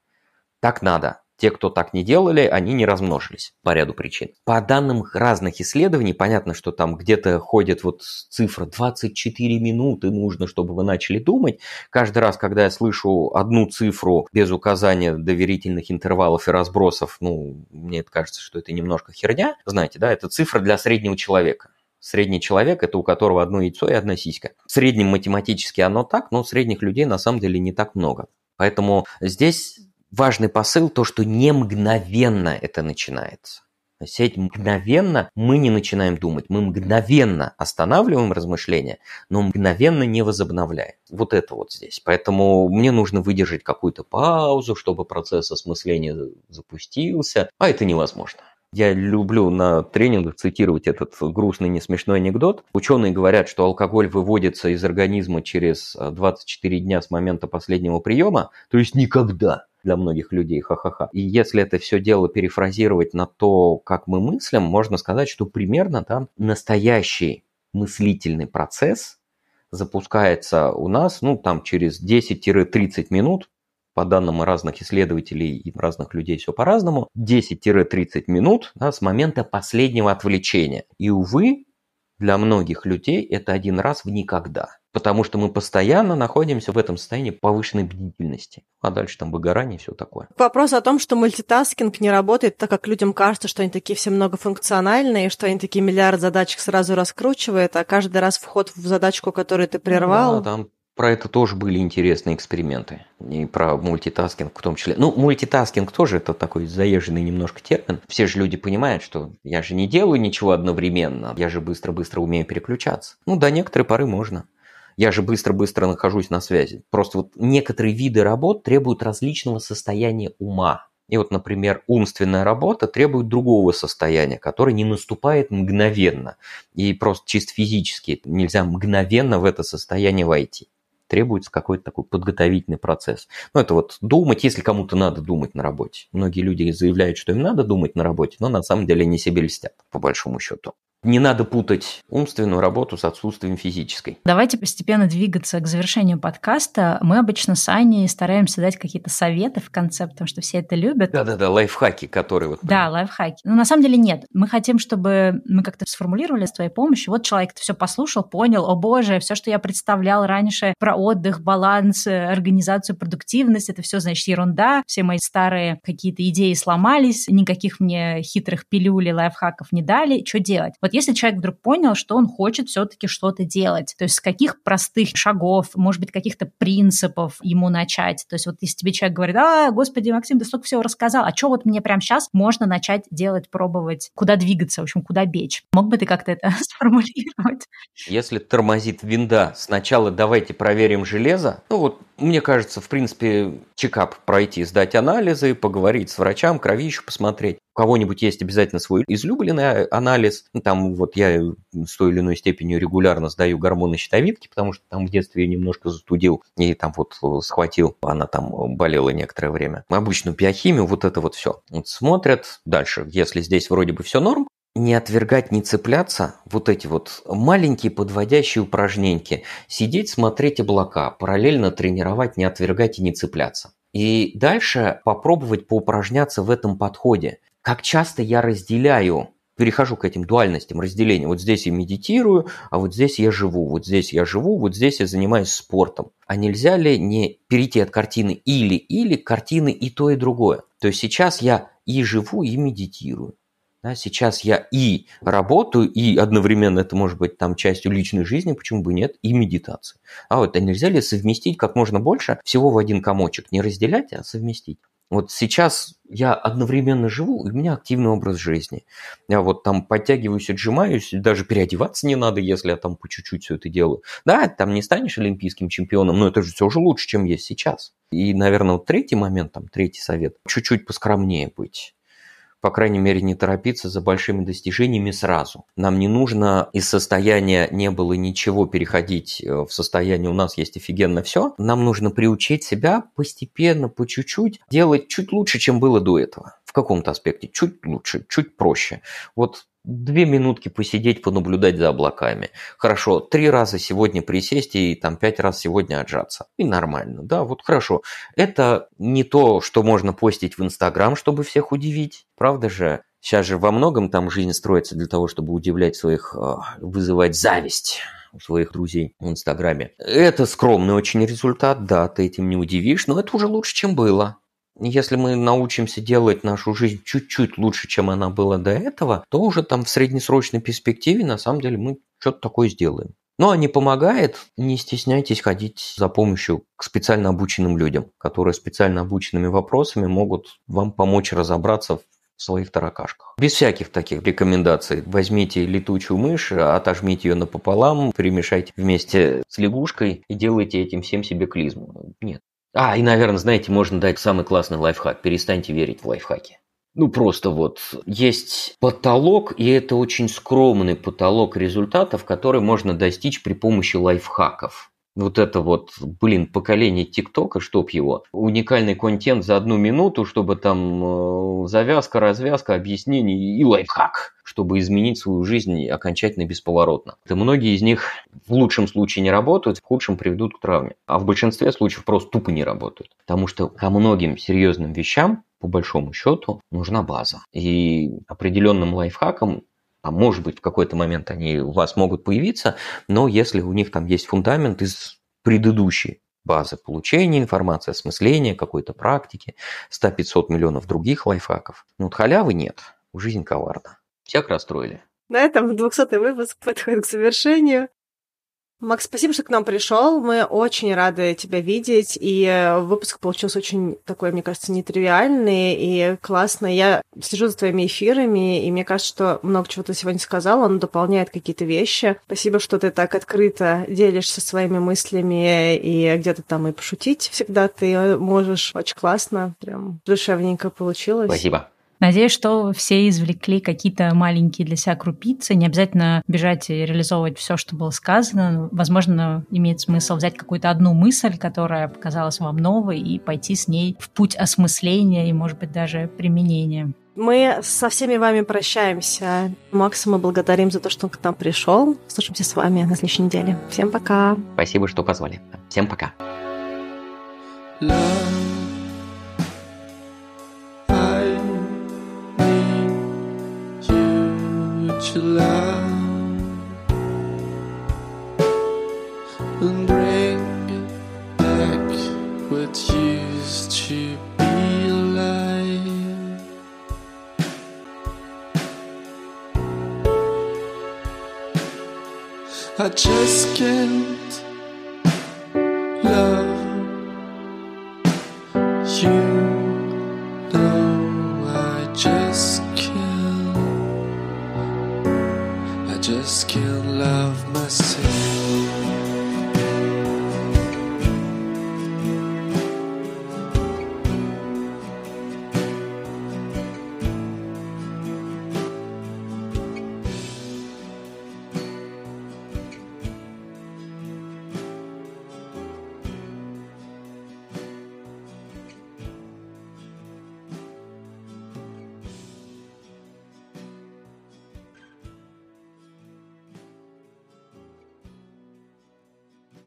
Так надо. Те, кто так не делали, они не размножились по ряду причин. По данным разных исследований, понятно, что там где-то ходит вот цифра 24 минуты нужно, чтобы вы начали думать. Каждый раз, когда я слышу одну цифру без указания доверительных интервалов и разбросов, ну, мне это кажется, что это немножко херня. Знаете, да, это цифра для среднего человека. Средний человек – это у которого одно яйцо и одна сиська. В среднем математически оно так, но средних людей на самом деле не так много. Поэтому здесь важный посыл то, что не мгновенно это начинается. Сеть мгновенно мы не начинаем думать, мы мгновенно останавливаем размышления, но мгновенно не возобновляем. Вот это вот здесь. Поэтому мне нужно выдержать какую-то паузу, чтобы процесс осмысления запустился, а это невозможно. Я люблю на тренингах цитировать этот грустный, не смешной анекдот. Ученые говорят, что алкоголь выводится из организма через 24 дня с момента последнего приема, то есть никогда для многих людей, ха-ха-ха. И если это все дело перефразировать на то, как мы мыслим, можно сказать, что примерно там настоящий мыслительный процесс запускается у нас, ну, там через 10-30 минут, по данным разных исследователей и разных людей все по-разному, 10-30 минут да, с момента последнего отвлечения. И, увы, для многих людей это один раз в никогда потому что мы постоянно находимся в этом состоянии повышенной бдительности. А дальше там выгорание и все такое. Вопрос о том, что мультитаскинг не работает, так как людям кажется, что они такие все многофункциональные, что они такие миллиард задачек сразу раскручивают, а каждый раз вход в задачку, которую ты прервал... Да, там про это тоже были интересные эксперименты. И про мультитаскинг в том числе. Ну, мультитаскинг тоже это такой заезженный немножко термин. Все же люди понимают, что я же не делаю ничего одновременно. Я же быстро-быстро умею переключаться. Ну, до некоторой поры можно. Я же быстро-быстро нахожусь на связи. Просто вот некоторые виды работ требуют различного состояния ума. И вот, например, умственная работа требует другого состояния, которое не наступает мгновенно. И просто чисто физически нельзя мгновенно в это состояние войти. Требуется какой-то такой подготовительный процесс. Ну, это вот думать, если кому-то надо думать на работе. Многие люди заявляют, что им надо думать на работе, но на самом деле они себе льстят, по большому счету. Не надо путать умственную работу с отсутствием физической. Давайте постепенно двигаться к завершению подкаста. Мы обычно с Аней стараемся дать какие-то советы в конце, потому что все это любят. Да-да-да, лайфхаки, которые вот... Да, лайфхаки. Но на самом деле нет. Мы хотим, чтобы мы как-то сформулировали с твоей помощью. Вот человек это все послушал, понял, о боже, все, что я представлял раньше про отдых, баланс, организацию, продуктивность, это все, значит, ерунда. Все мои старые какие-то идеи сломались, никаких мне хитрых пилюлей, лайфхаков не дали. Что делать? Вот если человек вдруг понял, что он хочет все-таки что-то делать, то есть с каких простых шагов, может быть, каких-то принципов ему начать. То есть вот если тебе человек говорит, а, господи, Максим, ты столько всего рассказал, а что вот мне прямо сейчас можно начать делать, пробовать, куда двигаться, в общем, куда бечь? Мог бы ты как-то это сформулировать? Если тормозит винда, сначала давайте проверим железо. Ну вот, мне кажется, в принципе, чекап пройти, сдать анализы, поговорить с врачом, кровищу посмотреть. У кого-нибудь есть обязательно свой излюбленный анализ. Ну, там вот я с той или иной степенью регулярно сдаю гормоны щитовидки, потому что там в детстве я немножко застудил и там вот схватил, она там болела некоторое время. Обычную биохимию, вот это вот все. Вот смотрят дальше. Если здесь вроде бы все норм, не отвергать, не цепляться, вот эти вот маленькие подводящие упражнения, сидеть, смотреть облака, параллельно тренировать, не отвергать и не цепляться. И дальше попробовать поупражняться в этом подходе. Как часто я разделяю, перехожу к этим дуальностям разделения. Вот здесь я медитирую, а вот здесь я живу, вот здесь я живу, вот здесь я занимаюсь спортом. А нельзя ли не перейти от картины или-или картины и то, и другое? То есть сейчас я и живу, и медитирую. Да, сейчас я и работаю, и одновременно это может быть там частью личной жизни, почему бы нет, и медитации. А вот а нельзя ли совместить как можно больше всего в один комочек? Не разделять, а совместить. Вот сейчас я одновременно живу, и у меня активный образ жизни. Я вот там подтягиваюсь, отжимаюсь, даже переодеваться не надо, если я там по чуть-чуть все это делаю. Да, там не станешь олимпийским чемпионом, но это же все же лучше, чем есть сейчас. И, наверное, вот третий момент, там, третий совет, чуть-чуть поскромнее быть по крайней мере, не торопиться за большими достижениями сразу. Нам не нужно из состояния «не было ничего» переходить э, в состояние «у нас есть офигенно все». Нам нужно приучить себя постепенно, по чуть-чуть делать чуть лучше, чем было до этого. В каком-то аспекте чуть лучше, чуть проще. Вот две минутки посидеть, понаблюдать за облаками. Хорошо, три раза сегодня присесть и там пять раз сегодня отжаться. И нормально, да, вот хорошо. Это не то, что можно постить в Инстаграм, чтобы всех удивить, правда же? Сейчас же во многом там жизнь строится для того, чтобы удивлять своих, а, вызывать зависть у своих друзей в Инстаграме. Это скромный очень результат, да, ты этим не удивишь, но это уже лучше, чем было. Если мы научимся делать нашу жизнь чуть-чуть лучше, чем она была до этого, то уже там в среднесрочной перспективе на самом деле мы что-то такое сделаем. Но а не помогает, не стесняйтесь ходить за помощью к специально обученным людям, которые специально обученными вопросами могут вам помочь разобраться в своих таракашках. Без всяких таких рекомендаций. Возьмите летучую мышь, отожмите ее напополам, перемешайте вместе с лягушкой и делайте этим всем себе клизму. Нет. А, и, наверное, знаете, можно дать самый классный лайфхак. Перестаньте верить в лайфхаки. Ну, просто вот есть потолок, и это очень скромный потолок результатов, который можно достичь при помощи лайфхаков вот это вот, блин, поколение ТикТока, чтоб его, уникальный контент за одну минуту, чтобы там э, завязка, развязка, объяснение и лайфхак, чтобы изменить свою жизнь окончательно бесповоротно. Это многие из них в лучшем случае не работают, в худшем приведут к травме, а в большинстве случаев просто тупо не работают. Потому что ко многим серьезным вещам по большому счету нужна база. И определенным лайфхаком а может быть в какой-то момент они у вас могут появиться, но если у них там есть фундамент из предыдущей базы получения информации, осмысления какой-то практики, 100-500 миллионов других лайфхаков, ну вот халявы нет, жизнь коварна. Всех расстроили. На этом 200 выпуск подходит к завершению. Макс, спасибо, что к нам пришел. Мы очень рады тебя видеть. И выпуск получился очень такой, мне кажется, нетривиальный и классный. Я слежу за твоими эфирами, и мне кажется, что много чего ты сегодня сказал, он дополняет какие-то вещи. Спасибо, что ты так открыто делишься своими мыслями и где-то там и пошутить всегда ты можешь. Очень классно, прям душевненько получилось. Спасибо. Надеюсь, что все извлекли какие-то маленькие для себя крупицы. Не обязательно бежать и реализовывать все, что было сказано. Возможно, имеет смысл взять какую-то одну мысль, которая показалась вам новой, и пойти с ней в путь осмысления и, может быть, даже применения. Мы со всеми вами прощаемся. Макса мы благодарим за то, что он к нам пришел. Слушаемся с вами на следующей неделе. Всем пока. Спасибо, что позвали. Всем пока. Love, to love and bring back what used to be alive. I just can't love you. just can't love myself.